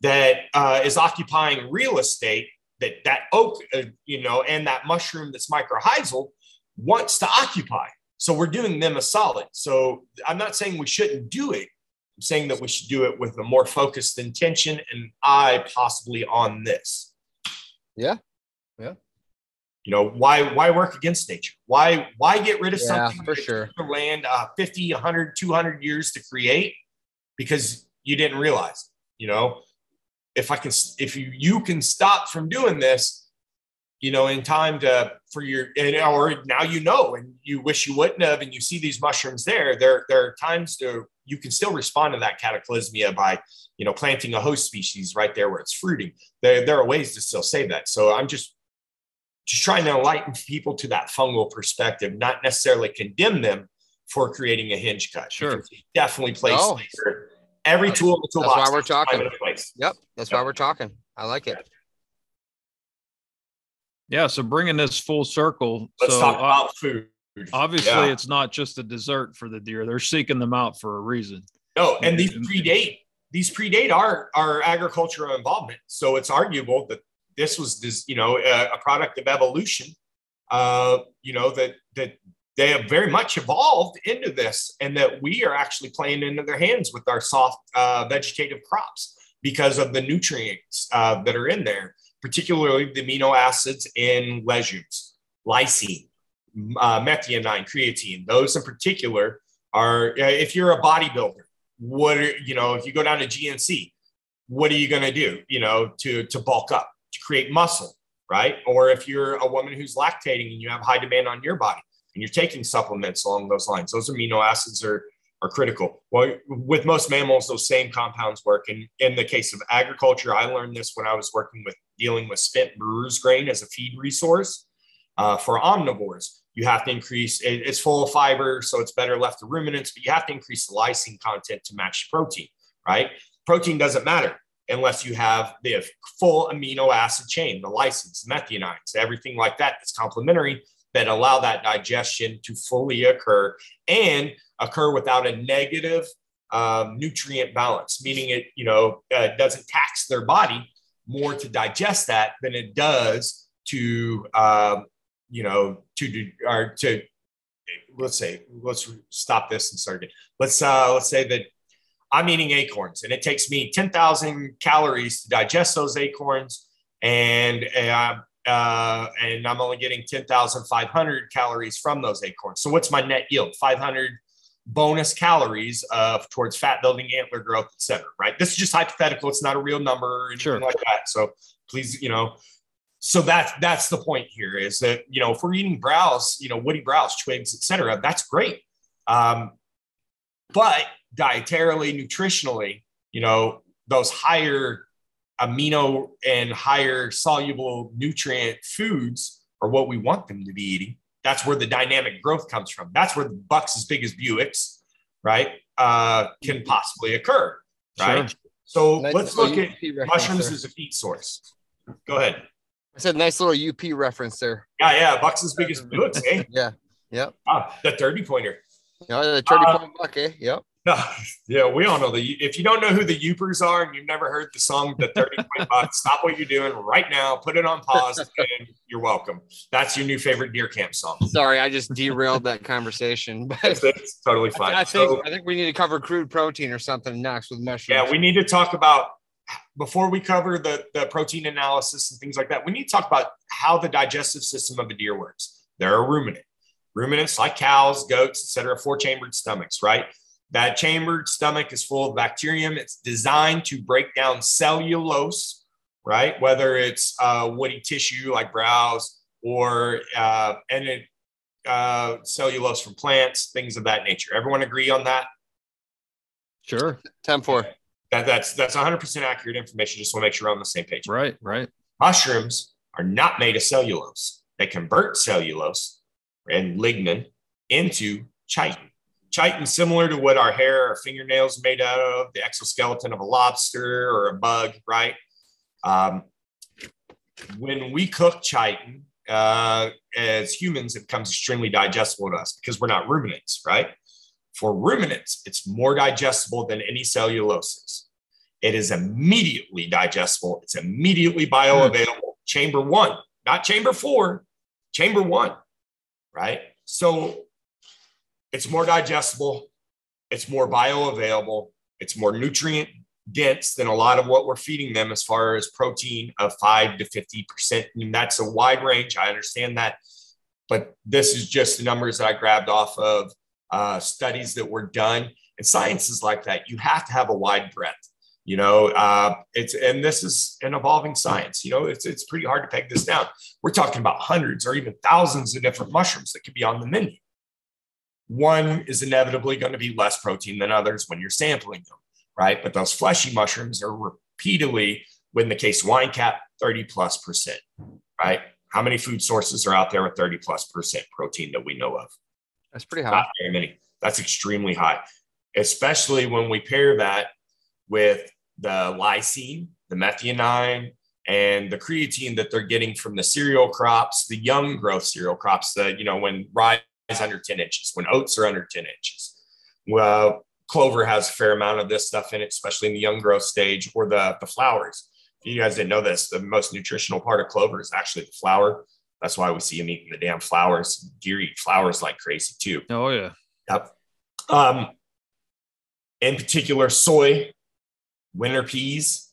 that uh, is occupying real estate that that oak, uh, you know, and that mushroom that's mycorrhizal wants to occupy. So we're doing them a solid. So I'm not saying we shouldn't do it. I'm saying that we should do it with a more focused intention and eye possibly on this. Yeah. Yeah. You know, why why work against nature? Why why get rid of yeah, something for sure. land uh, 50, 100, 200 years to create because you didn't realize, you know, if I can if you you can stop from doing this, you know, in time to for your and or now you know and you wish you wouldn't have and you see these mushrooms there, there there are times to you can still respond to that cataclysmia by you know planting a host species right there where it's fruiting there, there are ways to still save that so i'm just just trying to enlighten people to that fungal perspective not necessarily condemn them for creating a hinge cut sure definitely place no. every tool in the toolbox that's why we're talking yep that's yep. why we're talking i like it yeah so bringing this full circle let's so, talk about uh, food Obviously, yeah. it's not just a dessert for the deer. They're seeking them out for a reason. No, and these predate these predate our our agricultural involvement. So it's arguable that this was this you know a, a product of evolution. Uh, you know that that they have very much evolved into this, and that we are actually playing into their hands with our soft uh, vegetative crops because of the nutrients uh, that are in there, particularly the amino acids in legumes, lysine uh, methionine, creatine. Those in particular are, if you're a bodybuilder, what are, you know, if you go down to GNC, what are you going to do, you know, to, to bulk up, to create muscle, right? Or if you're a woman who's lactating and you have high demand on your body and you're taking supplements along those lines, those amino acids are, are critical. Well, with most mammals, those same compounds work. And in the case of agriculture, I learned this when I was working with dealing with spent brewer's grain as a feed resource uh, for omnivores you have to increase it, it's full of fiber so it's better left to ruminants but you have to increase the lysine content to match protein right protein doesn't matter unless you have the full amino acid chain the lysines methionines everything like that that's complementary that allow that digestion to fully occur and occur without a negative um, nutrient balance meaning it you know uh, doesn't tax their body more to digest that than it does to uh, you know, to do or to let's say let's stop this and start again. Let's uh, let's say that I'm eating acorns and it takes me 10,000 calories to digest those acorns. and uh, uh, and I'm only getting 10,500 calories from those acorns. So what's my net yield? 500 bonus calories of towards fat building, antler growth, et cetera, right? This is just hypothetical. It's not a real number or anything Sure. like that. So please, you know, so that's that's the point here is that you know if we're eating browse, you know, woody browse, twigs, et cetera, that's great. Um, but dietarily, nutritionally, you know, those higher amino and higher soluble nutrient foods are what we want them to be eating. That's where the dynamic growth comes from. That's where the bucks as big as Buicks, right, uh, can possibly occur, right? Sure. So Nice let's look at mushrooms there. as a feed source. Go ahead. I said nice little UP reference there. Yeah, yeah, bucks as big as Buicks, eh? Yeah. Yep. Ah, the 30 pointer. You know, the 30 Uh, point buck, eh? Yep. No, yeah, we all know the. If you don't know who the Yoopers are and you've never heard the song "The Thirty Point Buck," stop what you're doing right now, put it on pause, and you're welcome. That's your new favorite deer camp song. Sorry, I just derailed that conversation. But It's, it's totally I, fine. I think So, I think we need to cover crude protein or something next with mushrooms. yeah, we need to talk about before we cover the the protein analysis and things like that. We need to talk about how the digestive system of a deer works. They're a ruminant. Ruminants like cows, goats, etc., four chambered stomachs, right? That chambered stomach is full of bacterium. It's designed to break down cellulose, right? Whether it's uh, woody tissue like browse or uh, and it, uh, cellulose from plants, things of that nature. Everyone agree on that? Sure. 10 4. That that's that's 100% accurate information. Just want to make sure we're on the same page. Right. Right. Mushrooms are not made of cellulose. They convert cellulose and lignin into chitin. Chitin, similar to what our hair or fingernails made out of, the exoskeleton of a lobster or a bug, right? Um, when we cook chitin, uh, as humans, it becomes extremely digestible to us because we're not ruminants, right? For ruminants, it's more digestible than any celluloses. It is immediately digestible. It's immediately bioavailable. Chamber one, not chamber four, chamber one, right? So it's more digestible. It's more bioavailable. It's more nutrient dense than a lot of what we're feeding them as far as protein of five to 50%. And that's a wide range. I understand that. But this is just the numbers that I grabbed off of uh, studies that were done. And science is like that. You have to have a wide breadth. You know, uh, it's and this is an evolving science. You know, it's it's pretty hard to peg this down. We're talking about hundreds or even thousands of different mushrooms that could be on the menu. One is inevitably going to be less protein than others when you're sampling them, right? But those fleshy mushrooms are repeatedly, in the case wine cap, 30 plus percent, right? How many food sources are out there with 30 plus percent protein that we know of? That's pretty high. Not very many. That's extremely high, especially when we pair that with the lysine, the methionine, and the creatine that they're getting from the cereal crops, the young growth cereal crops, the, you know, when rye is under 10 inches, when oats are under 10 inches. Well, clover has a fair amount of this stuff in it, especially in the young growth stage or the, the flowers. If you guys didn't know this, the most nutritional part of clover is actually the flower. That's why we see them eating the damn flowers. Deer eat flowers like crazy too. Oh yeah. Yep. Um, in particular, soy, winter peas,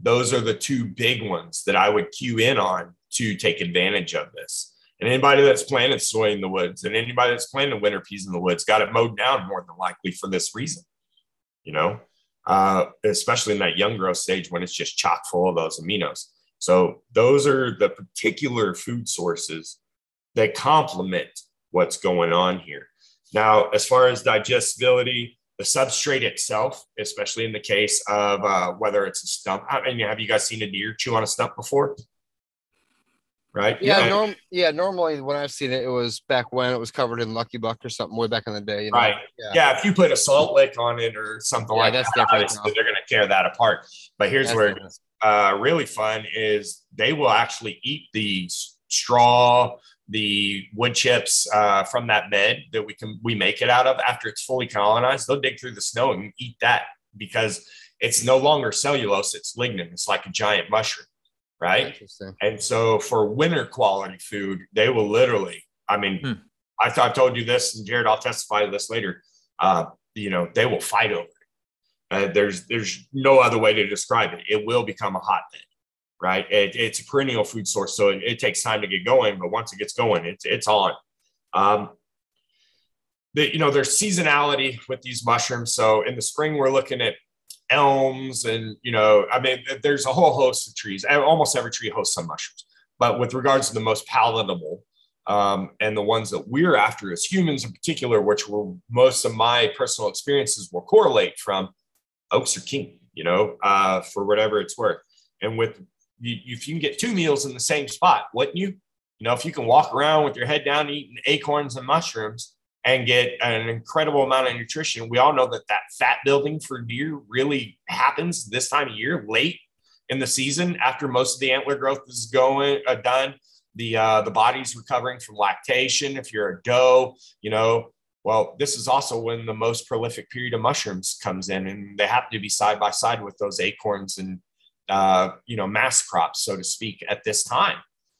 those are the two big ones that I would cue in on to take advantage of this. And anybody that's planted soy in the woods and anybody that's planted winter peas in the woods got it mowed down more than likely for this reason, you know, uh, especially in that young growth stage when it's just chock full of those aminos. So those are the particular food sources that complement what's going on here. Now, as far as digestibility, the substrate itself, especially in the case of uh, whether it's a stump. I mean, have you guys seen a deer chew on a stump before? Right? Yeah, norm, yeah. Normally, when I've seen it, it was back when it was covered in Lucky Buck or something way back in the day. You know? Right. Yeah. yeah, if you put a salt lick on it or something Yeah, like that's that, obviously they're going to tear that apart. But here's That's where different. uh, really fun is they will actually eat the straw, the wood chips uh, from that bed that we can we make it out of after it's fully colonized. They'll dig through the snow and eat that because it's no longer cellulose; it's lignin. It's like a giant mushroom, right? And so for winter quality food, they will literally, I mean, Hmm. I thought I told you this, and Jared, I'll testify to this later. Uh, you know, they will fight over it. Uh, there's there's no other way to describe it. It will become a hotbed, right? It, it's a perennial food source, so it, it, takes time to get going, but once it gets going, it's it's on. Um, the, you know, there's seasonality with these mushrooms. So in the spring, we're looking at elms, and you know, I mean, there's a whole host of trees. Almost every tree hosts some mushrooms, but with regards to the most palatable. Um, and the ones that we're after as humans in particular, which were most of my personal experiences will correlate from oaks are king, you know, uh, for whatever it's worth. And with you, if you can get two meals in the same spot, wouldn't you? You know, if you can walk around with your head down eating acorns and mushrooms and get an incredible amount of nutrition, we all know that that fat building for deer really happens this time of year, late in the season after most of the antler growth is going uh, done. The uh, the body's recovering from lactation. If you're a doe, you know, well, this is also when the most prolific period of mushrooms comes in, and they happen to be side by side with those acorns and uh, you know, mass crops, so to speak, at this time.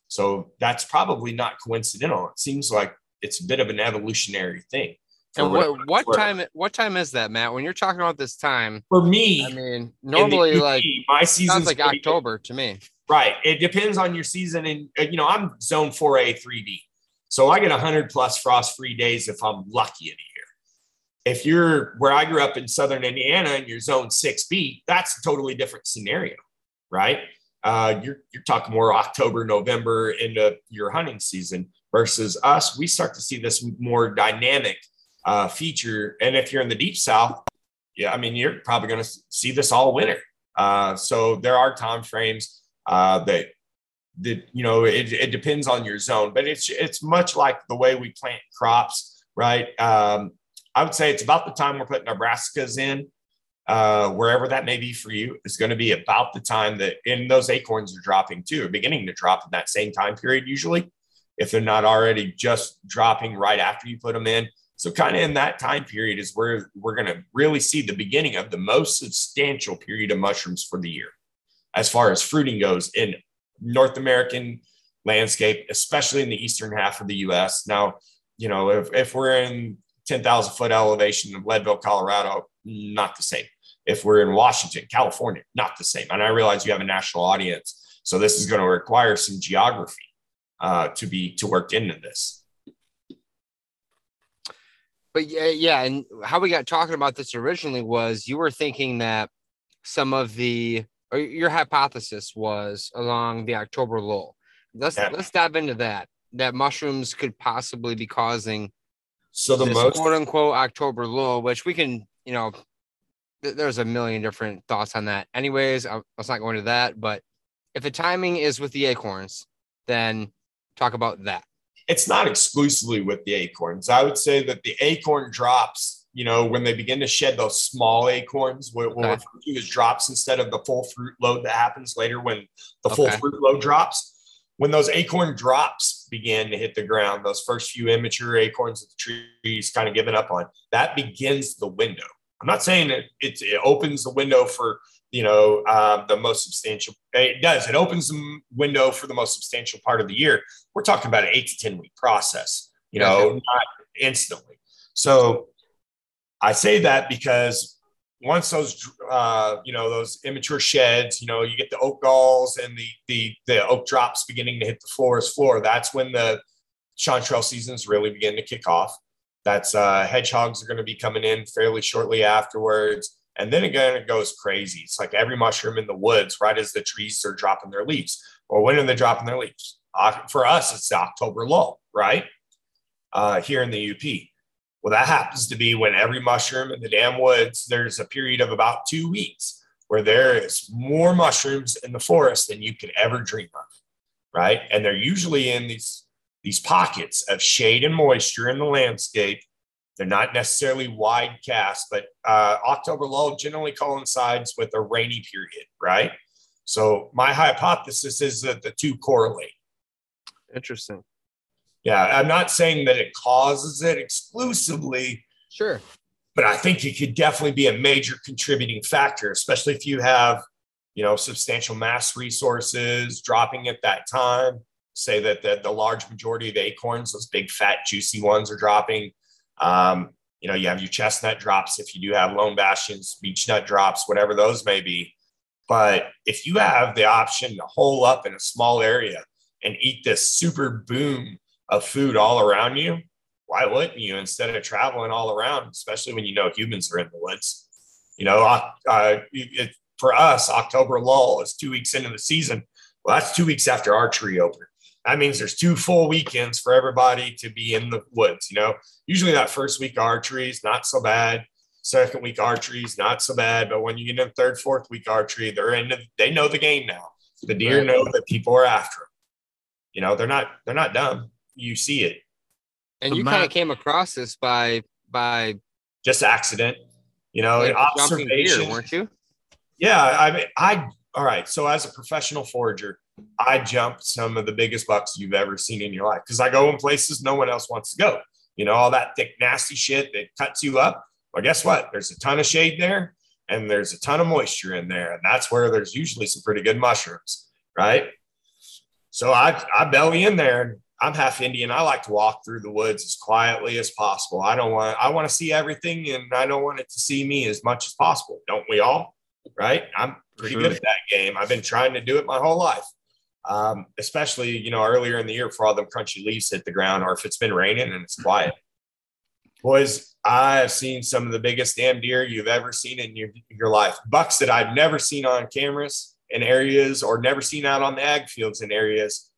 So that's probably not coincidental. It seems like it's a bit of an evolutionary thing. And what what time what time is that, Matt? When you're talking about this time, for me, I mean, normally like my season sounds like October to me. Right. It depends on your season, and uh, you know, I'm zone 4A, 3B, so I get 100 plus frost free days if I'm lucky in a year. If you're where I grew up in southern Indiana and you're zone 6B, that's a totally different scenario right? Uh, you're, you're talking more October, November into your hunting season versus us. We start to see this more dynamic uh, feature. And if you're in the deep south, yeah, I mean, you're probably going to see this all winter. Uh, so there are time frames uh, that that you know it, it depends on your zone, but it's it's much like the way we plant crops, right? Um, I would say it's about the time we're putting our brassicas in uh, wherever that may be for you, is going to be about the time that, and those acorns are dropping too, beginning to drop in that same time period, usually, if they're not already just dropping right after you put them in. So, kind of in that time period is where we're going to really see the beginning of the most substantial period of mushrooms for the year, as far as fruiting goes in North American landscape, especially in the eastern half of the US. Now, you know, if, if we're in 10,000 foot elevation of Leadville, Colorado, not the same. If we're in Washington, California, not the same. And I realize you have a national audience, so this is going to require some geography uh, to be to work into this. But yeah, yeah, and how we got talking about this originally was you were thinking that some of the or your hypothesis was along the October lull. Let's yeah. let's dive into that. That mushrooms could possibly be causing so the most quote unquote October lull, which we can you know, th- there's a million different thoughts on that. Anyways, I, let's not go into that. But if the timing is with the acorns, then talk about that. It's not exclusively with the acorns. I would say that the acorn drops, you know, when they begin to shed those small acorns, what we'll refer to as drops instead of the full fruit load that happens later when the full fruit load drops. When those acorn drops begin to hit the ground, those first few immature acorns that the tree's kind of given up on, that begins the window. I'm not saying that it, it opens the window for you know uh, the most substantial. It does. It opens the window for the most substantial part of the year. We're talking about an eight to ten week process. You know, not instantly. So I say that because once those uh, you know those immature sheds, you know, you get the oak galls and the the the oak drops beginning to hit the forest floor. That's when the chanterelle seasons really begin to kick off. That's uh, hedgehogs are going to be coming in fairly shortly afterwards. And then again, it goes crazy. It's like every mushroom in the woods, right as the trees are dropping their leaves. Or when are they dropping their leaves? Uh, for us, it's the October lull, right? Uh, here in the UP. Well, that happens to be when every mushroom in the damn woods, there's a period of about two weeks where there is more mushrooms in the forest than you could ever dream of, right? And they're usually in these these pockets of shade and moisture in the landscape. They're not necessarily wide cast, but uh, October lull generally coincides with a rainy period, right? So my hypothesis is that the two correlate. Interesting. Yeah, I'm not saying that it causes it exclusively. Sure. But I think it could definitely be a major contributing factor, especially if you have, you know, substantial mass resources dropping at that time say that the, the large majority of acorns, those big fat juicy ones, are dropping. Um, you know, you have your chestnut drops if you do have lone bastions, beech nut drops, whatever those may be. But if you have the option to hole up in a small area and eat this super boom of food all around you, why wouldn't you instead of traveling all around, especially when you know humans are in the woods? You know, uh, it, for us, October lull is two weeks into the season. Well, that's two weeks after archery open. That means there's two full weekends for everybody to be in the woods. You know, usually that first week archery is not so bad. Second week archery is not so bad, but when you get in third, fourth week archery, they're in. They know the game now. The deer know that people are after them. You know, they're not. They're not dumb. You see it. And you kind of came across this by by just accident. You know, like observation, weren't you? Yeah, I mean, I all right. So as a professional forager, I jump some of the biggest bucks you've ever seen in your life because I go in places no one else wants to go. You know, all that thick, nasty shit that cuts you up. Well, guess what? There's a ton of shade there and there's a ton of moisture in there. And that's where there's usually some pretty good mushrooms, right? So I, I belly in there and I'm half Indian. I like to walk through the woods as quietly as possible. I don't want, I want to see everything and I don't want it to see me as much as possible. Don't we all? Right. I'm pretty sure. good at that game. I've been trying to do it my whole life. Um, especially, you know, earlier in the year before all them crunchy leaves hit the ground or if it's been raining and it's quiet. Boys, I have seen some of the biggest damn deer you've ever seen in your, your life. Bucks that I've never seen on cameras in areas or never seen out on the ag fields in areas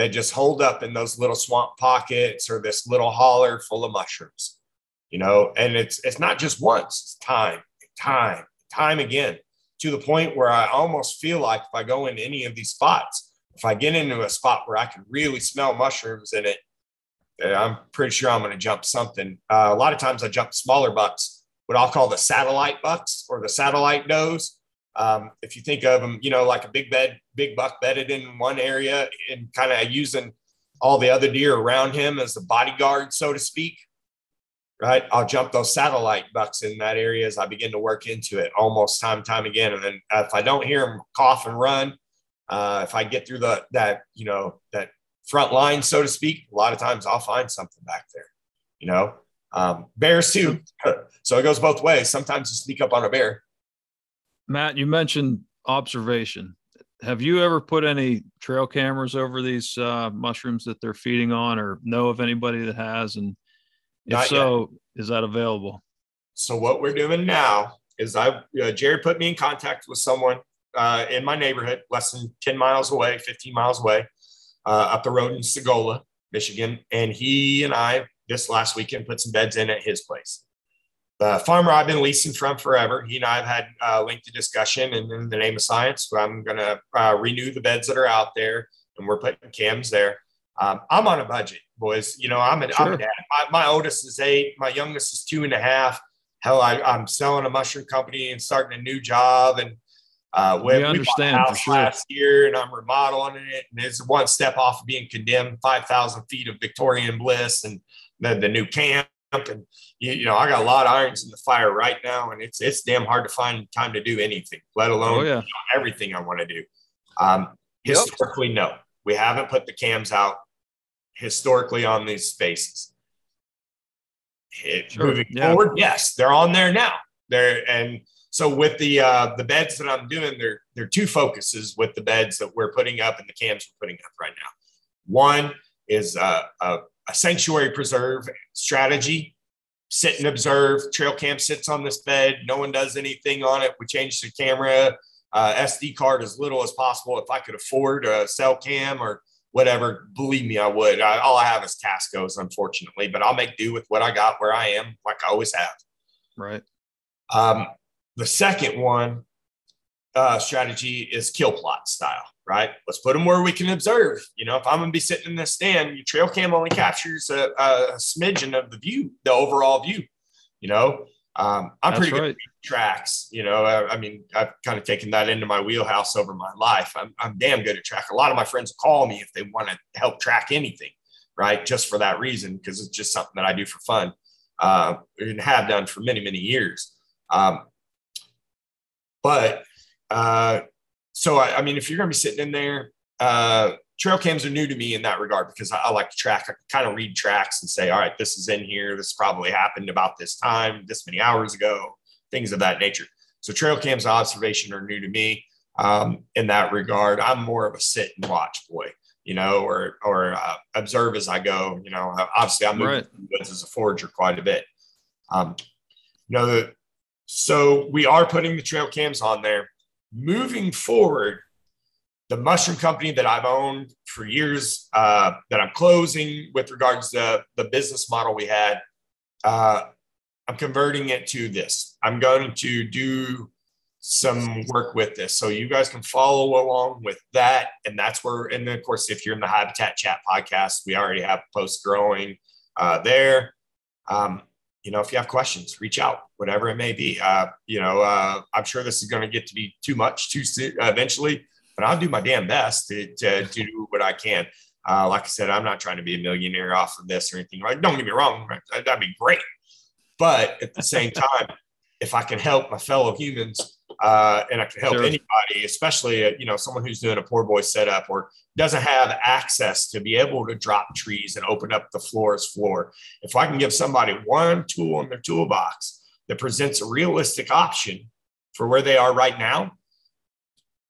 that just hold up in those little swamp pockets or this little holler full of mushrooms. You know, and it's it's not just once, it's time, time, time again, to the point where I almost feel like if I go in any of these spots, if I get into a spot where I can really smell mushrooms in it, I'm pretty sure I'm going to jump something. Uh, a lot of times I jump smaller bucks, what I'll call the satellite bucks or the satellite does. Um, if you think of them, you know, like a big bed, big buck bedded in one area and kind of using all the other deer around him as the bodyguard, so to speak. Right. I'll jump those satellite bucks in that area as I begin to work into it almost time time again. And then if I don't hear them cough and run, uh, if I get through the that you know that front line, so to speak, a lot of times I'll find something back there, you know. Um, bears too. so it goes both ways. Sometimes you sneak up on a bear. Matt, you mentioned observation. Have you ever put any trail cameras over these uh, mushrooms that they're feeding on, or know of anybody that has? And if Not so, yet. is that available? So what we're doing now is I uh, Jared put me in contact with someone uh, in my neighborhood, less than ten miles away, fifteen miles away, uh, up the road in Sagola, Michigan. And he and I this last weekend put some beds in at his place. The farmer I've been leasing from forever, he and I have had a lengthy discussion. And in the name of science, I'm going to uh, renew the beds that are out there and we're putting cams there. Um, I'm on a budget, boys. You know, I'm an, sure. I'm a dad. My, my, oldest is eight, my youngest is two and a half. Hell, I, I'm selling a mushroom company and starting a new job. And uh, we, we understand we house sure. last year, and I'm remodeling it, and it's one step off of being condemned. Five thousand feet of Victorian bliss, and then the new camp, and you, you, know I got a lot of irons in the fire right now, and it's it's damn hard to find time to do anything, let alone oh, yeah. you know, everything I want to do. Um, historically, yep. no, we haven't put the cams out historically on these spaces. It, sure. Moving yeah. forward, yes, they're on there now. They're and so with the uh, the beds that I'm doing, there there are two focuses with the beds that we're putting up and the cams we're putting up right now. One is uh, a, a sanctuary preserve strategy. Sit and observe. Trail cam sits on this bed. No one does anything on it. We change the camera uh, SD card as little as possible. If I could afford a cell cam or whatever, believe me, I would. I, all I have is Tascos, unfortunately, but I'll make do with what I got where I am, like I always have. Right. Um, the second one uh, strategy is kill plot style, right? Let's put them where we can observe. You know, if I'm going to be sitting in this stand, your trail cam only captures a, a, smidgen of the view, the overall view. You know, um, I'm That's pretty right. good at tracks. You know, I, I, mean, I've kind of taken that into my wheelhouse over my life. I'm, I'm damn good at track. A lot of my friends call me if they want to help track anything, right? Just for that reason, because it's just something that I do for fun uh, and have done for many, many years. Um, but uh, so, I, I, mean, if you're going to be sitting in there, uh, trail cams are new to me in that regard because I, I, like to track. I kind of read tracks and say, all right, this is in here. This probably happened about this time, this many hours ago, things of that nature. So trail cams observation are new to me. um, in that regard. I'm more of a sit and watch boy, you know, or or uh, observe as I go. You know, obviously I'm moving right. as a forager quite a bit. Um, you know, so we are putting the trail cams on there. Moving forward, the mushroom company that I've owned for years, uh, that I'm closing with regards to the business model we had, uh, I'm converting it to this. I'm going to do some work with this. So you guys can follow along with that. And that's where, and then of course, if you're in the Habitat Chat podcast, we already have posts growing uh, there. Um, you know, if you have questions, reach out, whatever it may be. Uh, you know, uh, I'm sure this is going to get to be too much too soon eventually, but I'll do my damn best to, to, to do what I can. Uh, like I said, I'm not trying to be a millionaire off of this or anything. Like, don't get me wrong, that'd be great. But at the same time, if I can help my fellow humans uh, and I can help sure. anybody, especially uh, you know someone who's doing a poor boy setup or doesn't have access to be able to drop trees and open up the floor's floor. If I can give somebody one tool in their toolbox that presents a realistic option for where they are right now,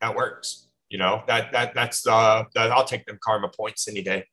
that works. You know that that that's uh, that I'll take them karma points any day.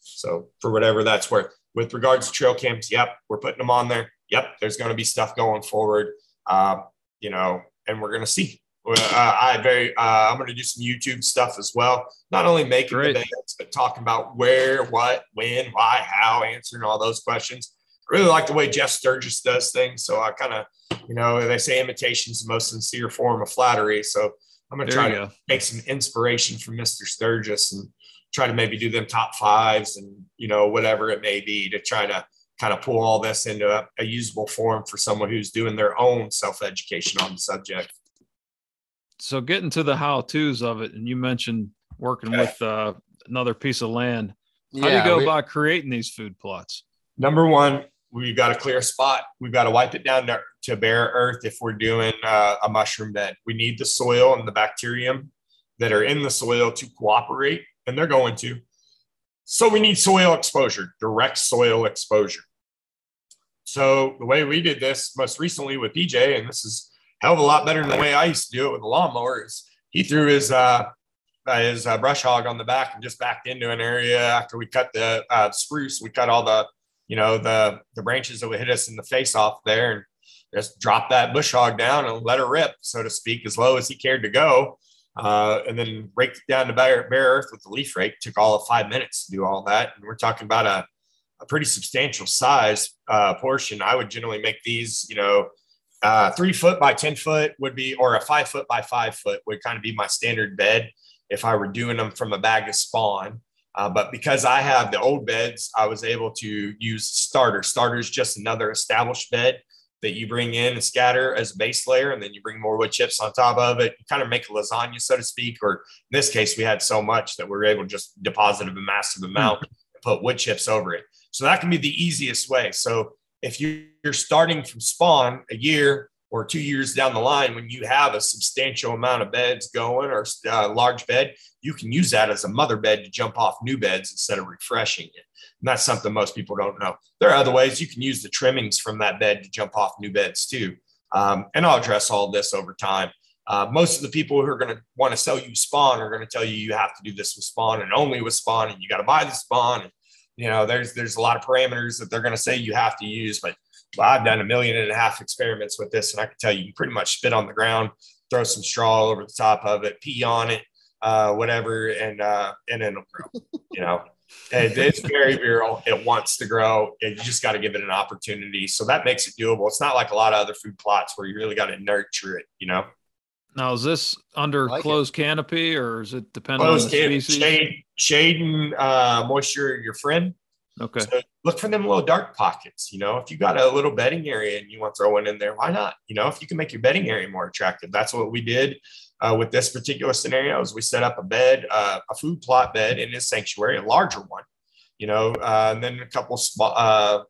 So for whatever that's worth. With regards to trail cams, yep, we're putting them on there. Yep, there's going to be stuff going forward. Uh, you know, and we're going to see. Uh, I very, uh, I'm going to do some YouTube stuff as well. Not only making Great. videos, but talking about where, what, when, why, how, answering all those questions. I really like the way Jeff Sturgis does things. So I kind of, you know, they say imitation is the most sincere form of flattery. So I'm going to try to make some inspiration from Mr. Sturgis and try to maybe do them top fives and, you know, whatever it may be to try to kind of pull all this into a, a usable form for someone who's doing their own self education on the subject. So, getting to the how to's of it, and you mentioned working okay. with uh, another piece of land. How yeah, do you go we, about creating these food plots? Number one, we've got a clear spot. We've got to wipe it down to, to bare earth if we're doing uh, a mushroom bed. We need the soil and the bacterium that are in the soil to cooperate, and they're going to. So we need soil exposure, direct soil exposure. So the way we did this most recently with DJ, and this is hell of a lot better than the way I used to do it with the lawnmower, is he threw his uh, uh, his uh, brush hog on the back and just backed into an area after we cut the uh, spruce. We cut all the you know the the branches that would hit us in the face off there, and just dropped that bush hog down and let her rip, so to speak, as low as he cared to go uh, and then raked it down to bare, bare earth with the leaf rake. Took all of five minutes to do all that. And we're talking about a, a pretty substantial size uh, portion. I would generally make these, you know, uh, three foot by 10 foot would be, or a five foot by five foot would kind of be my standard bed if I were doing them from a bag of spawn. Uh, but because I have the old beds, I was able to use starter. Starter is just another established bed that you bring in and scatter as a base layer, and then you bring more wood chips on top of it. You kind of make a lasagna, so to speak. Or in this case, we had so much that we were able to just deposit a massive amount and put wood chips over it. So that can be the easiest way. So if you're starting from spawn a year or two years down the line, when you have a substantial amount of beds going or a uh, large bed, you can use that as a mother bed to jump off new beds instead of refreshing it. And that's something most people don't know. There are other ways you can use the trimmings from that bed to jump off new beds too. Um, and I'll address all this over time. Uh, most of the people who are going to want to sell you spawn are going to tell you you have to do this with spawn and only with spawn, and you got to buy the spawn. And you know, there's there's a lot of parameters that they're going to say you have to use. But well, I've done a million and a half experiments with this, and I can tell you, you pretty much spit on the ground, throw some straw over the top of it, pee on it, uh, whatever, and uh, and then it'll grow. You know, it's very virile. It wants to grow. You just got to give it an opportunity. So that makes it doable. It's not like a lot of other food plots where you really got to nurture it, you know? Now, is this under like closed it. canopy or is it dependent closed on the species? Shade, shade and uh, moisture, your friend. Okay. So look for them little dark pockets. You know, if you got a little bedding area and you want to throw one in there, why not? You know, if you can make your bedding area more attractive, that's what we did uh, with this particular scenario is we set up a bed, uh, a food plot bed in his sanctuary, a larger one, you know, uh, and then a couple, uh,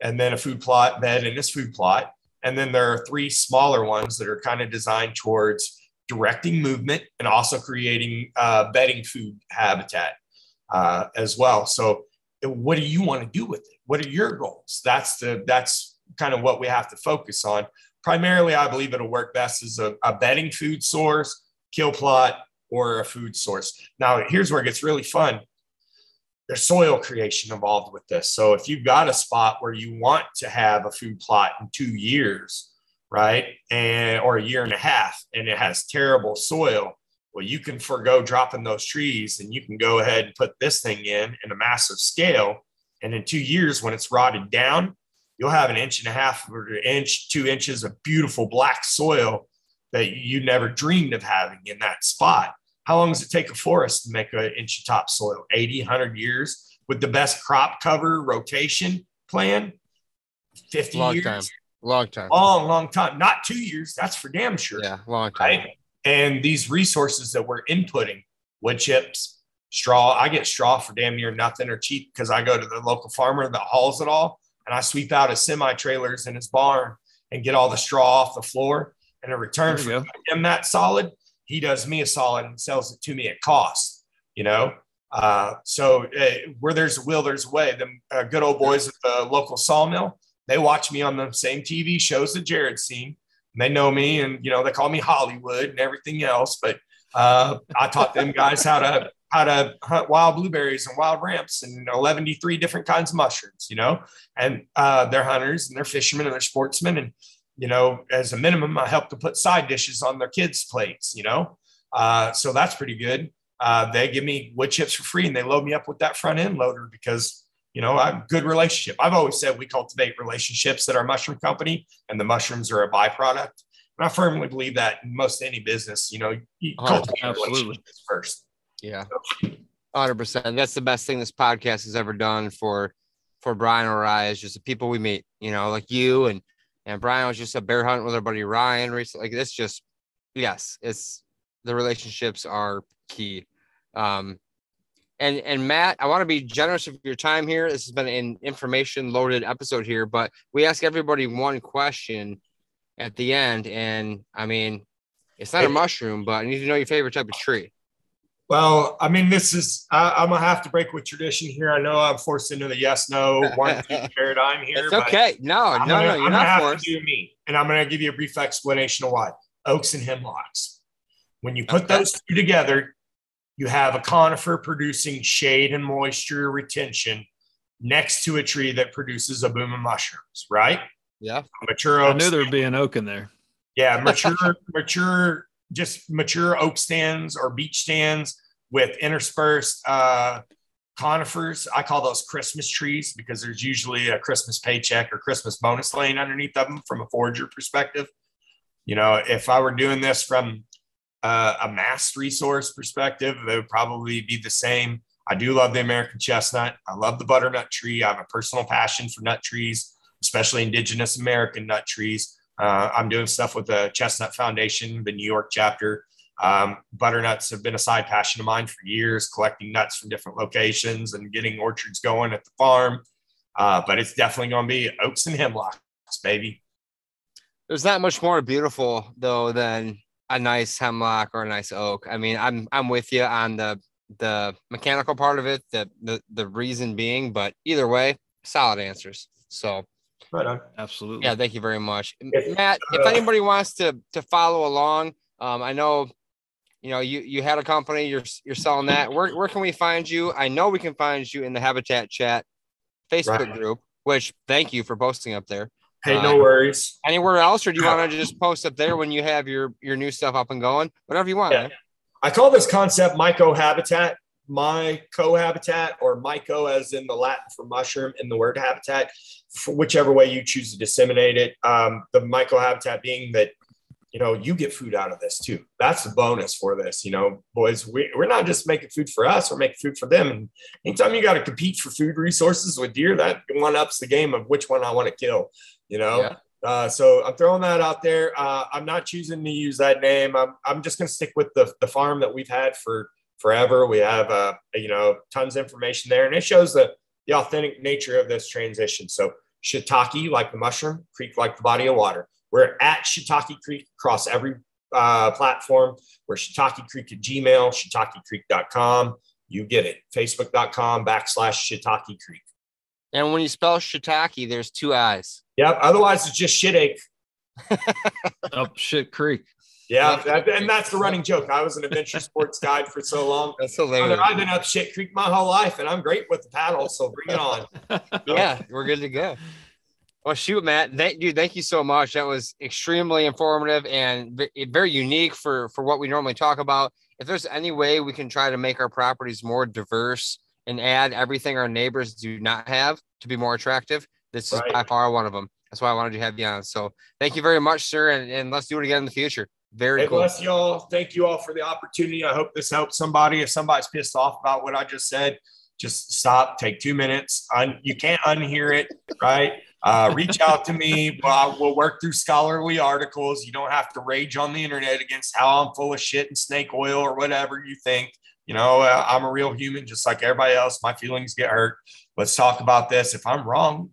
and then a food plot bed in this food plot. And then there are three smaller ones that are kind of designed towards directing movement and also creating uh, bedding food habitat uh, as well. So what do you want to do with it? What are your goals? That's the, that's kind of what we have to focus on primarily, I believe it'll work best as a, a bedding food source kill plot, or a food source. Now, here's where it gets really fun. There's soil creation involved with this. So if you've got a spot where you want to have a food plot in two years, right, and or a year and a half, and it has terrible soil, well, you can forego dropping those trees, and you can go ahead and put this thing in in a massive scale. And in two years, when it's rotted down, you'll have an inch and a half or an inch, two inches of beautiful black soil that you never dreamed of having in that spot. How long does it take a forest to make an inch of topsoil? 80, 100 years with the best crop cover rotation plan? 50 long years? time. Long time. Long, long time. Not two years. That's for damn sure. Yeah, long time. Right? And these resources that we're inputting, wood chips, straw, I get straw for damn near nothing or cheap because I go to the local farmer that hauls it all and I sweep out his semi trailers in his barn and get all the straw off the floor. And in return for him that solid, he does me a solid and sells it to me at cost, you know? Uh, so uh, where there's a will, there's a way. The uh, good old boys at the local sawmill, they watch me on the same TV shows that Jared's seen. They know me and, you know, they call me Hollywood and everything else. But uh, I taught them guys how to how to hunt wild blueberries and wild ramps and 113 different kinds of mushrooms, you know, and uh, they're hunters and they're fishermen and they're sportsmen. And, you know, as a minimum, I help to put side dishes on their kids' plates, you know, uh, so that's pretty good. Uh, they give me wood chips for free and they load me up with that front end loader because, you know, I have good relationship. I've always said we cultivate relationships at our mushroom company and the mushrooms are a byproduct. And I firmly believe that in most any business, you know, you Oh, cultivate absolutely. relationships first. Yeah, hundred percent. That's the best thing this podcast has ever done for for Brian or I is just the people we meet. You know, like you and and Brian was just a bear hunt with our buddy Ryan recently. Like it's just yes, it's the relationships are key. Um, and and Matt, I want to be generous of your time here. This has been an information loaded episode here, but we ask everybody one question at the end, and I mean, it's not a mushroom, but I need to know your favorite type of tree. Well, I mean, this is, I, I'm gonna have to break with tradition here. I know I'm forced into the yes, no, one, two paradigm here. It's but okay. No, I'm no, gonna, no, I'm you're gonna not have forced. to do me, and I'm gonna give you a brief explanation of why. Oaks and hemlocks. When you put Okay. those two together, you have a conifer producing shade and moisture retention next to a tree that produces a boom of mushrooms, right? Yeah. Mature I knew there'd be an oak in there. Yeah, mature, mature, just mature oak stands or beech stands with interspersed uh, conifers. I call those Christmas trees because there's usually a Christmas paycheck or Christmas bonus laying underneath of them from a forager perspective. You know, if I were doing this from uh, a mass resource perspective, it would probably be the same. I do love the American chestnut. I love the butternut tree. I have a personal passion for nut trees, especially indigenous American nut trees. Uh, I'm doing stuff with the Chestnut Foundation, the New York chapter. Um, butternuts have been a side passion of mine for years, collecting nuts from different locations and getting orchards going at the farm. Uh, but it's definitely going to be oaks and hemlocks, baby. There's not much more beautiful though than a nice hemlock or a nice oak. I mean, I'm I'm with you on the the mechanical part of it, the the the reason being, but either way, solid answers. So Right on. Absolutely. yeah, thank you very much, If- Matt. If uh, anybody wants to to follow along, um, I know. You know, you you had a company, you're you're selling that. Where where can we find you? I know we can find you in the Habitat Chat Facebook Right. group. Which thank you for posting up there. Hey, no worries. Anywhere else, or do you want to just post up there when you have your your new stuff up and going? Whatever you want. Yeah. I call this concept mycohabitat, my cohabitat, or myco as in the Latin for mushroom in the word habitat, for whichever way you choose to disseminate it. Um, the mycohabitat being that, you know, you get food out of this too. That's the bonus for this. You know, boys, we, we're not just making food for us, we're making food for them. And anytime you got to compete for food resources with deer, that one ups the game of which one I want to kill, you know? Yeah. Uh, so I'm throwing that out there. Uh, I'm not choosing to use that name. I'm, I'm just going to stick with the, the farm that we've had for forever. We have, uh, you know, tons of information there and it shows the, the authentic nature of this transition. So shiitake, like the mushroom, creek, like the body of water. We're at Shiitake Creek across every uh, platform. We're Shiitake Creek at Gmail, shiitakecreek.com. You get it. Facebook.com backslash Shiitake Creek. And when you spell shiitake, there's two eyes. Yep. Otherwise, it's just shit ache. Up shit creek. Yeah, that, and that's the running joke. I was an adventure sports guide for so long. That's hilarious. I've been up shit creek my whole life, and I'm great with the paddle. So bring it on. yeah, we're good to go. Well, shoot, Matt. Thank you. Thank you so much. That was extremely informative and very unique for for what we normally talk about. If there's any way we can try to make our properties more diverse and add everything our neighbors do not have to be more attractive, this is by far one of them. That's why I wanted to have you on. So thank you very much, sir, and, and let's do it again in the future. Very hey, cool. Bless you all. Thank you all for the opportunity. I hope this helps somebody. If somebody's pissed off about what I just said, just stop, take two minutes. Un- you can't unhear it, right? Uh, reach out to me. Well, we'll work through scholarly articles. You don't have to rage on the internet against how I'm full of shit and snake oil or whatever you think. You know, uh, I'm a real human, just like everybody else. My feelings get hurt. Let's talk about this. If I'm wrong,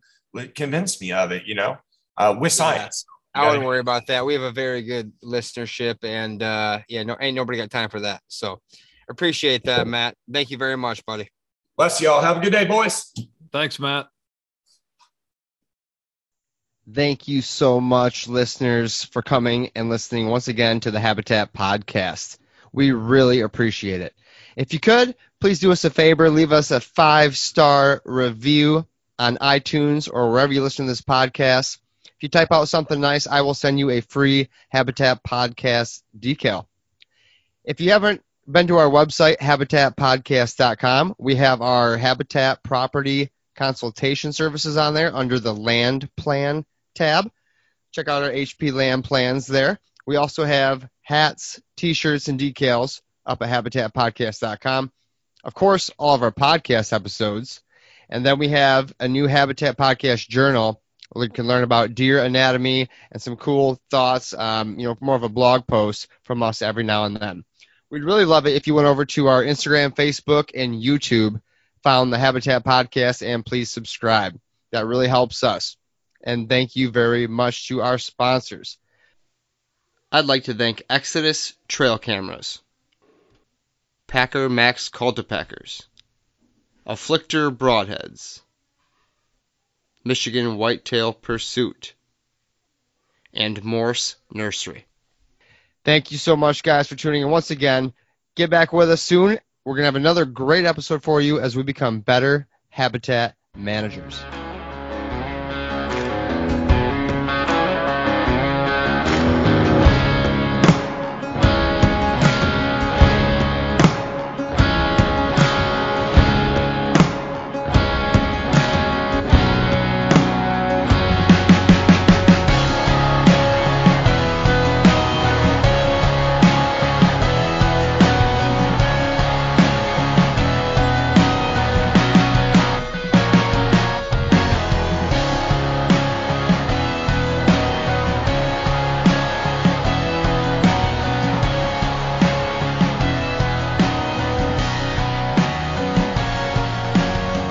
convince me of it. You know, uh, with science. I wouldn't worry about that. We have a very good listenership, and uh, yeah, no, ain't nobody got time for that. So appreciate that, Matt. Thank you very much, buddy. Bless y'all. Have a good day, boys. Thanks, Matt. Thank you so much, listeners, for coming and listening once again to the Habitat Podcast. We really appreciate it. If you could, please do us a favor, leave us a five star review on iTunes or wherever you listen to this podcast. You type out something nice, I will send you a free Habitat Podcast decal. If you haven't been to our website, habitatpodcast.com, we have our Habitat property consultation services on there under the land plan tab. Check out our HP land plans there. We also have hats, t shirts, and decals up at habitatpodcast.com. Of course, all of our podcast episodes. And then we have a new Habitat Podcast journal you can learn about deer anatomy and some cool thoughts, um, you know, more of a blog post from us every now and then. We'd really love it if you went over to our Instagram, Facebook, and YouTube, found the Habitat Podcast, and please subscribe. That really helps us. And thank you very much to our sponsors. I'd like to thank Exodus Trail Cameras, Packer Max Cultipackers, Afflictor Broadheads, Michigan Whitetail Pursuit, and Morse Nursery. Thank you so much, guys, for tuning in once again. Get back with us soon. We're going to have another great episode for you as we become better habitat managers.